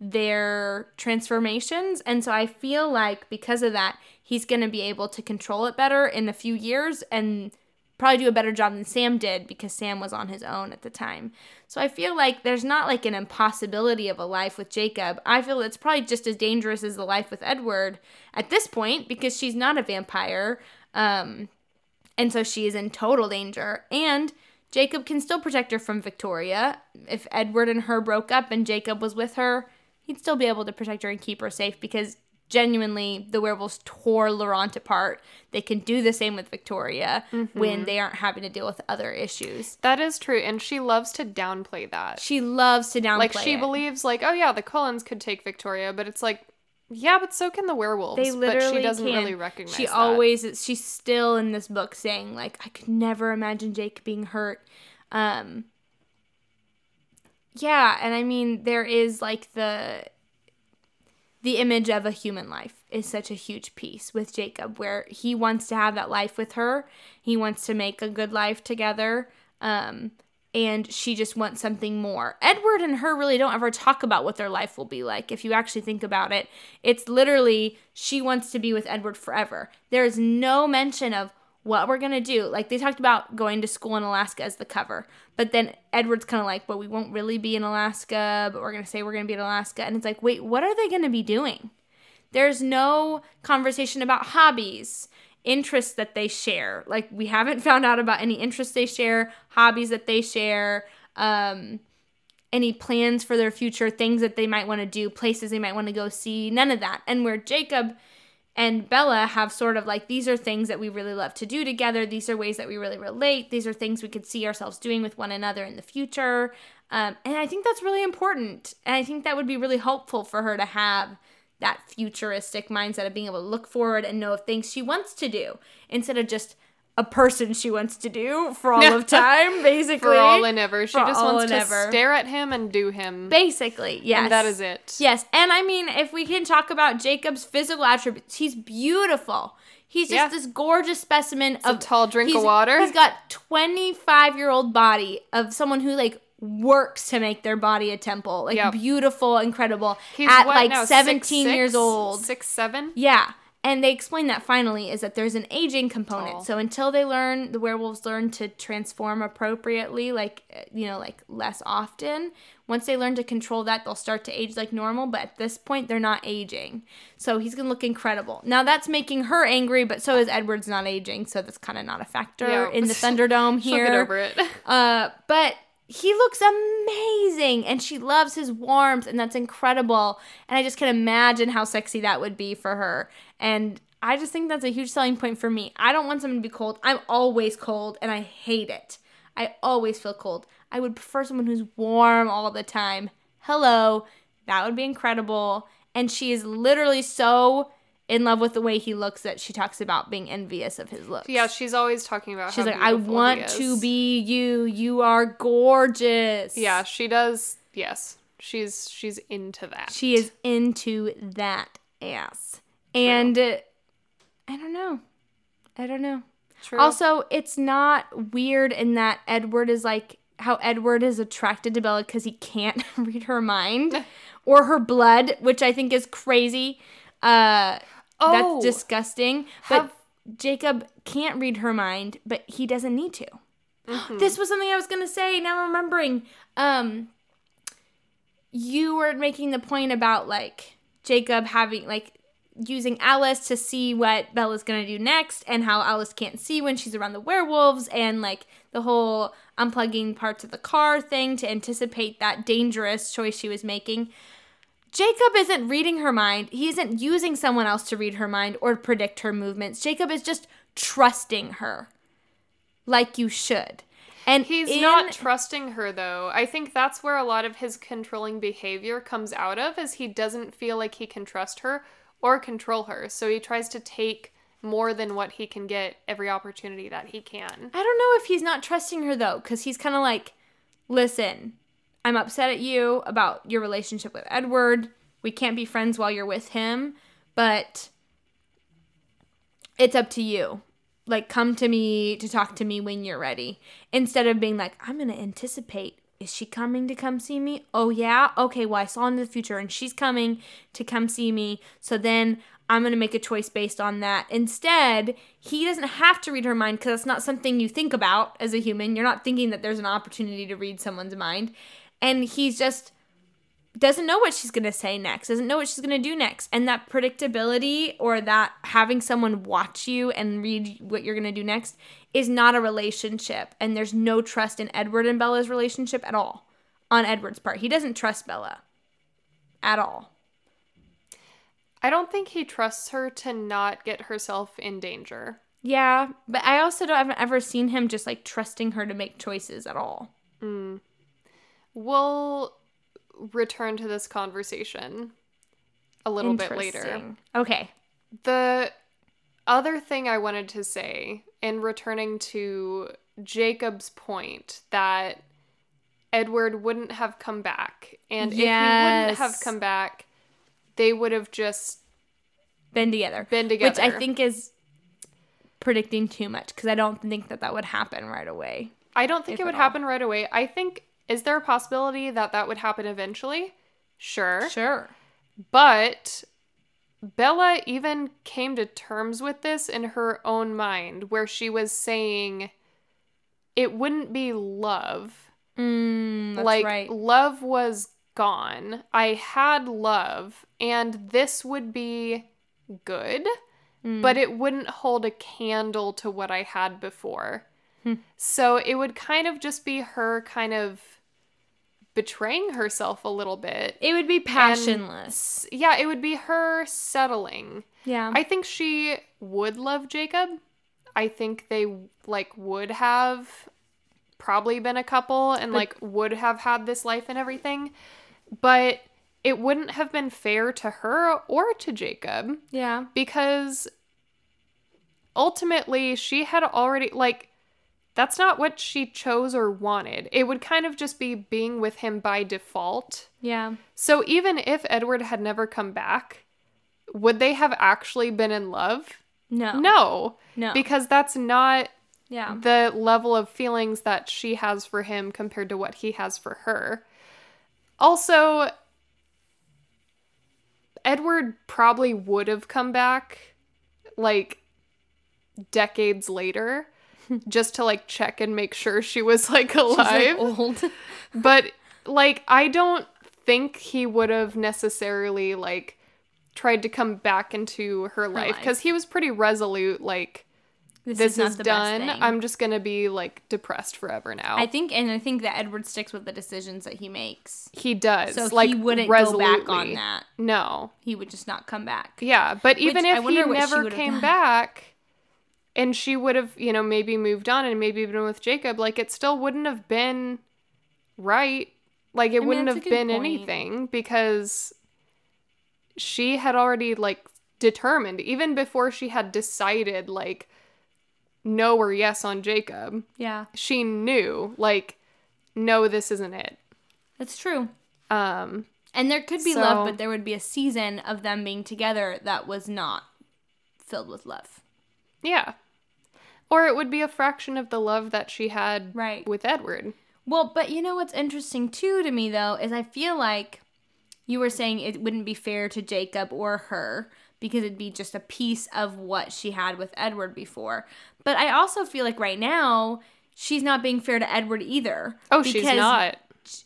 their transformations. And so I feel like because of that, he's going to be able to control it better in a few years and probably do a better job than Sam did because Sam was on his own at the time. So I feel like there's not like an impossibility of a life with Jacob. I feel it's probably just as dangerous as the life with Edward at this point because she's not a vampire. Um, and so she is in total danger. And Jacob can still protect her from Victoria. If Edward and her broke up and Jacob was with her, he'd still be able to protect her and keep her safe because genuinely the werewolves tore Laurent apart. They can do the same with Victoria when they aren't having to deal with other issues. that is true, and she loves to downplay that. She loves to downplay like she it. believes, like, oh yeah, the Cullens could take Victoria, but it's like Yeah, but so can the werewolves. They literally but she doesn't can. really recognize She that. always she's still in this book saying like I could never imagine Jake being hurt. Um Yeah, and I mean there is like the the image of a human life is such a huge piece with Jacob where he wants to have that life with her. He wants to make a good life together. Um and she just wants something more. Edward and her really don't ever talk about what their life will be like. If you actually think about it, it's literally she wants to be with Edward forever. There is no mention of what we're going to do. Like they talked about going to school in Alaska as the cover. But then Edward's kind of like, "But we won't really be in Alaska, but we're going to say we're going to be in Alaska." And it's like, "Wait, what are they going to be doing?" There's no conversation about hobbies interests that they share. Like we haven't found out about any interests they share, hobbies that they share, um, any plans for their future, things that they might want to do, places they might want to go see, none of that. And where Jacob and Bella have sort of like these are things that we really love to do together. These are ways that we really relate. These are things we could see ourselves doing with one another in the future. Um, and I think that's really important. And I think that would be really helpful for her to have that futuristic mindset of being able to look forward and know of things she wants to do instead of just a person she wants to do for all of time, basically. For all and ever. She For just wants to ever. stare at him and do him. Basically, yes. And that is it. Yes. And I mean, if we can talk about Jacob's physical attributes, he's beautiful. He's just Yeah. this gorgeous specimen a of tall drink of water. He's got 25 year old body of someone who like works to make their body a temple. Like Yep. beautiful, incredible. He's at what like six, 17 years old. Six, seven? Yeah. And they explain that finally is that there's an aging component. So until they learn, the werewolves learn to transform appropriately, like, uh, you know, like less often. Once they learn to control that, they'll start to age like normal. But at this point, they're not aging. So he's going to look incredible. Now that's making her angry, but so is Edward's not aging. So that's kind of not a factor Yeah. in the Thunderdome She'll here. get over it. Uh, but he looks amazing and she loves his warmth and that's incredible. And I just can imagine how sexy that would be for her. And I just think that's a huge selling point for me. I don't want someone to be cold. I'm always cold and I hate it. I always feel cold. I would prefer someone who's warm all the time. Hello. That would be incredible. And she is literally so in love with the way he looks that she talks about being envious of his looks. yeah, she's always talking about She's like, I want to be you. You are gorgeous. Yeah, she does. Yes. She's she's into that. She is into that ass. And uh, I don't know. I don't know. True. Also, it's not weird in that Edward is like how Edward is attracted to Bella because he can't read her mind or her blood, which I think is crazy. Uh, Oh. that's disgusting. Have- but Jacob can't read her mind, but he doesn't need to. Mm-hmm. This was something I was gonna say. Now I'm remembering. Um, you were making the point about like Jacob having like using Alice to see what Bella's gonna do next, and how Alice can't see when she's around the werewolves, and like the whole unplugging parts of the car thing to anticipate that dangerous choice she was making. Jacob isn't reading her mind. He isn't using someone else to read her mind or predict her movements. Jacob is just trusting her like you should. And He's in- not trusting her though. I think that's where a lot of his controlling behavior comes out of is he doesn't feel like he can trust her or control her. So he tries to take more than what he can get every opportunity that he can. I don't know if he's not trusting her though, because he's kind of like, listen, I'm upset at you about your relationship with Edward. We can't be friends while you're with him, but it's up to you. Like, come to me to talk to me when you're ready. Instead of being like, I'm going to anticipate. Is she coming to come see me? Oh, yeah? Okay, well, I saw into the future and she's coming to come see me. So then I'm going to make a choice based on that. Instead, he doesn't have to read her mind because that's not something you think about as a human. You're not thinking that there's an opportunity to read someone's mind. And he's just doesn't know what she's going to say next, doesn't know what she's going to do next. And that predictability or that having someone watch you and read what you're going to do next is not a relationship. And there's no trust in Edward and Bella's relationship at all on Edward's part. He doesn't trust Bella at all. I don't think he trusts her to not get herself in danger. Yeah, but I also don't, haven't ever seen him just like trusting her to make choices at all. Mm. We'll return to this conversation a little bit later. Okay. The other thing I wanted to say in returning to Jacob's point that Edward wouldn't have come back. And if he wouldn't have come back, they would have just Been together. been together. Which I think is predicting too much because I don't think that that would happen right away. I don't think it would all. happen right away. I think is there a possibility that that would happen eventually? Sure. Sure. But Bella even came to terms with this in her own mind, where she was saying it wouldn't be love. Mm, that's like, right. love was gone. I had love, and this would be good, Mm. but it wouldn't hold a candle to what I had before. Hmm. So it would kind of just be her kind of betraying herself a little bit It would be passionless. yeah, it would be her settling. yeah. I think she would love Jacob. I think they like would have probably been a couple and But- like would have had this life and everything. But it wouldn't have been fair to her or to Jacob yeah. because ultimately she had already like that's not what she chose or wanted. It would kind of just be being with him by default. Yeah. So even if Edward had never come back, would they have actually been in love? No. No, No. because that's not yeah. the level of feelings that she has for him compared to what he has for her. Also, Edward probably would have come back like decades later just to like check and make sure she was like She's, alive like, old. but like I don't think he would have necessarily like tried to come back into her, life life. because he was pretty resolute like this, is, not the best done i'm just gonna be like depressed forever now I think, and I think that Edward sticks with the decisions that he makes. he does So like he wouldn't resolutely. go back on that. no He would just not come back. yeah but even if he wonder what she never came done. back and she would have you know maybe moved on and maybe been with jacob like it still wouldn't have been right like it mean, wouldn't have been point. anything because she had already like determined even before she had decided like no or yes on jacob Yeah. she knew like no this isn't it That's true. um And there could be So- love, but there would be a season of them being together that was not filled with love. yeah or it would be a fraction of the love that she had Right. with edward Well, but you know what's interesting too to me though is I feel like you were saying it wouldn't be fair to Jacob or her because it'd be just a piece of what she had with Edward before. But I also feel like right now she's not being fair to Edward either. oh she's not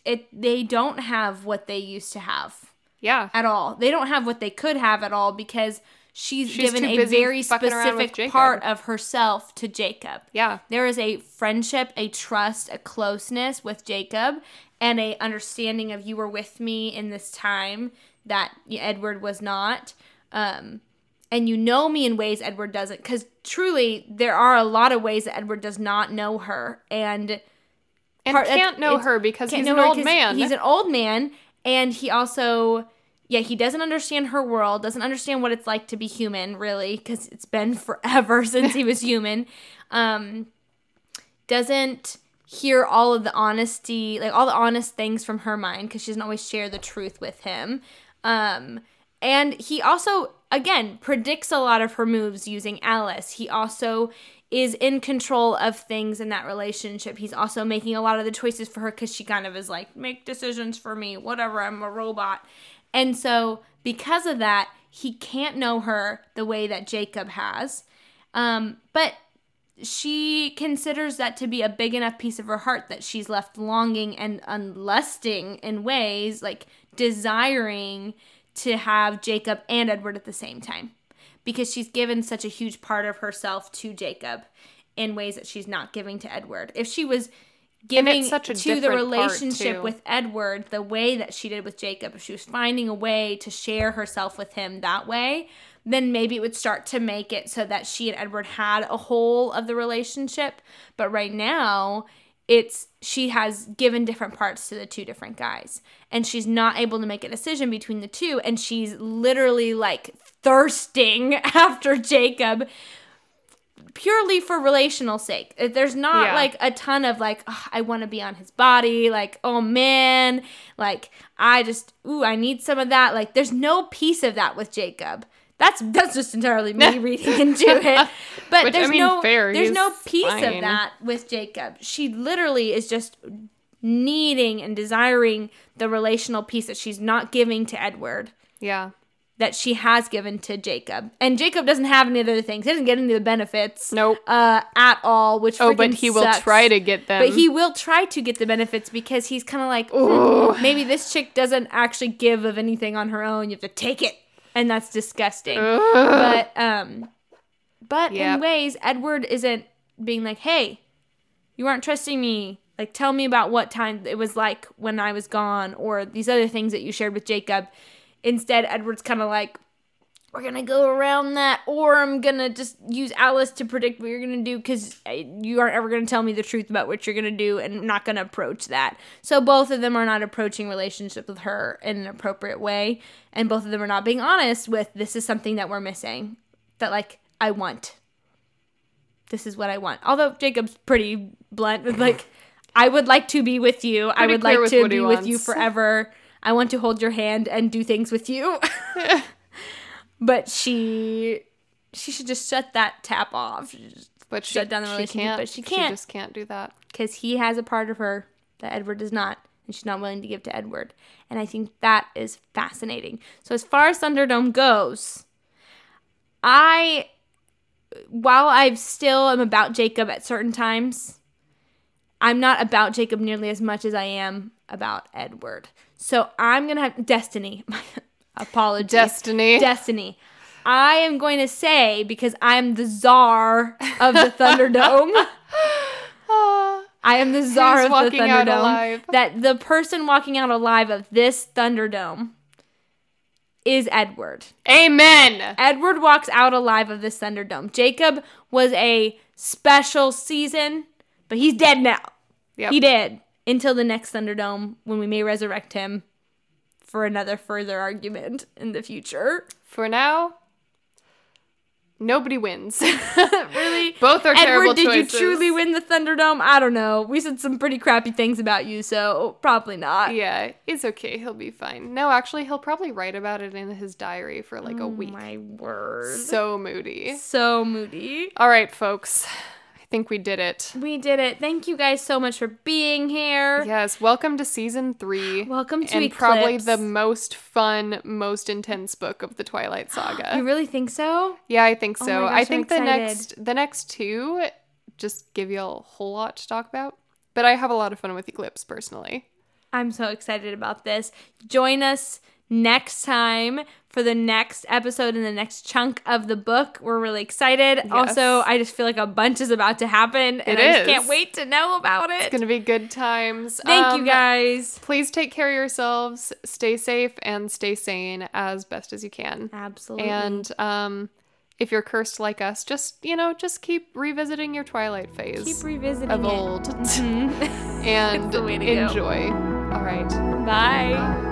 It they don't have what they used to have yeah at all. They don't have what they could have at all because she's, She's given a very fucking around with specific part of herself to Jacob. yeah There is a friendship, a trust, a closeness with Jacob, and a understanding of you were with me in this time that Edward was not. Um, and you know me in ways Edward doesn't, because truly there are a lot of ways that Edward does not know her, and and part- can't know her because he's an old man He's an old man, and he also, yeah, he doesn't understand her world, doesn't understand what it's like to be human, really, because it's been forever since he was human. Um, doesn't hear all of the honesty, like all the honest things from her mind, because she doesn't always share the truth with him. Um, and he also, again, predicts a lot of her moves using Alice. He also is in control of things in that relationship. He's also making a lot of the choices for her because she kind of is like, make decisions for me, whatever, I'm a robot. And so, because of that, he can't know her the way that Jacob has. Um, but she considers that to be a big enough piece of her heart that she's left longing and unlusting in ways, like desiring to have Jacob and Edward at the same time. Because she's given such a huge part of herself to Jacob in ways that she's not giving to Edward. If she was giving such a to the relationship with Edward the way that she did with Jacob, if she was finding a way to share herself with him that way, then maybe it would start to make it so that she and Edward had a whole of the relationship. But right now, it's she has given different parts to the two different guys. And she's not able to make a decision between the two. And she's literally like thirsting after Jacob purely for relational sake. Uh, There's not Yeah. like a ton of like "Ugh, I want to be on his body, like oh man, like I just ooh I need some of that. Like there's no piece of that with Jacob. That's that's just entirely me reading into it. But Which, I there's mean, no fair, there's no piece of that with Jacob. She literally is just needing and desiring the relational piece that she's not giving to Edward Yeah. That she has given to Jacob. And Jacob doesn't have any other things. He doesn't get any of the benefits. Nope. Uh, at all, which Oh, but he will try to get them. But he will try to get the benefits because he's kind of like, "Hmm, maybe this chick doesn't actually give of anything on her own. You have to take it, and that's disgusting. But um, but Yep. in ways, Edward isn't being like, hey, you aren't trusting me. Like, tell me about what time it was like when I was gone, or these other things that you shared with Jacob. Instead, Edward's kind of like, we're gonna go around that, or I'm gonna just use Alice to predict what you're gonna do because uh, you aren't ever gonna tell me the truth about what you're gonna do, and I'm not gonna approach that. So both of them are not approaching relationship with her in an appropriate way, and both of them are not being honest with this is something that we're missing, that like I want. This is what I want. Although Jacob's pretty blunt with like, I would like to be with you. I would like to be with you forever. I want to hold your hand and do things with you. but she she should just shut that tap off but she, shut down the relationship, can't. but she can't. She just can't do that. because he has a part of her that Edward does not, and she's not willing to give to Edward. And I think that is fascinating. So as far as Thunderdome goes, I while I still am about Jacob at certain times, I'm not about Jacob nearly as much as I am about Edward. So I'm gonna have Destiny. Apologies. Destiny. Destiny. I am going to say because I'm the czar of the Thunderdome. I am the czar Who's of the Thunderdome. That the person walking out alive of this Thunderdome is Edward. Amen. Edward walks out alive of this Thunderdome. Jacob was a special season, but he's dead now. Yep. He did until the next Thunderdome when we may resurrect him for another further argument in the future. For now, nobody wins. really? Both are terrible Edward, did choices. you truly win the Thunderdome? I don't know. We said some pretty crappy things about you, so probably not. Yeah, it's okay. He'll be fine. No, actually, he'll probably write about it in his diary for like a Oh week. my word. So moody. So moody. All right, folks. Think we did it. We did it. Thank you guys so much for being here. Yes, welcome to season three. Welcome to and probably the most fun, most intense book of the Twilight Saga. You really think so? yeah, I think Oh so. my gosh, I think the next the next two just give you a whole lot to talk about. But I have a lot of fun with Eclipse personally. I'm so excited about this. Join us next time for the next episode and the next chunk of the book. We're really excited. Also, I just feel like a bunch is about to happen and It I just can't wait to know about it. It's gonna be good times. Thank Um, you guys. Please take care of yourselves, stay safe, and stay sane as best as you can. Absolutely. And um, if you're cursed like us, just you know, just keep revisiting your Twilight phase keep revisiting of it. old, Mhm. and to go. enjoy. All right. Bye.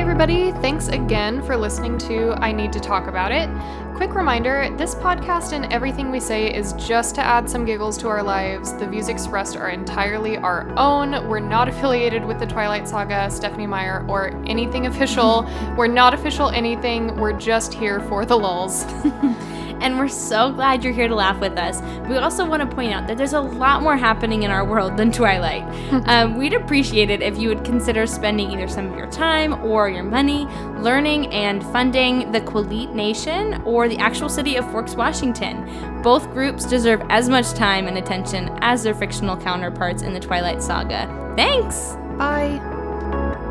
Everybody. Thanks again for listening to I Need to Talk About It. Quick reminder this podcast and everything we say is just to add some giggles to our lives. The views expressed are entirely our own. We're not affiliated with the Twilight Saga, Stephenie Meyer, or anything official. We're not official anything. We're just here for the lulls. And we're so glad you're here to laugh with us. We also want to point out that there's a lot more happening in our world than Twilight. um, we'd appreciate it if you would consider spending either some of your time or your money learning and funding the Quileute Nation or the actual city of Forks, Washington. Both groups deserve as much time and attention as their fictional counterparts in the Twilight Saga. Thanks! Bye.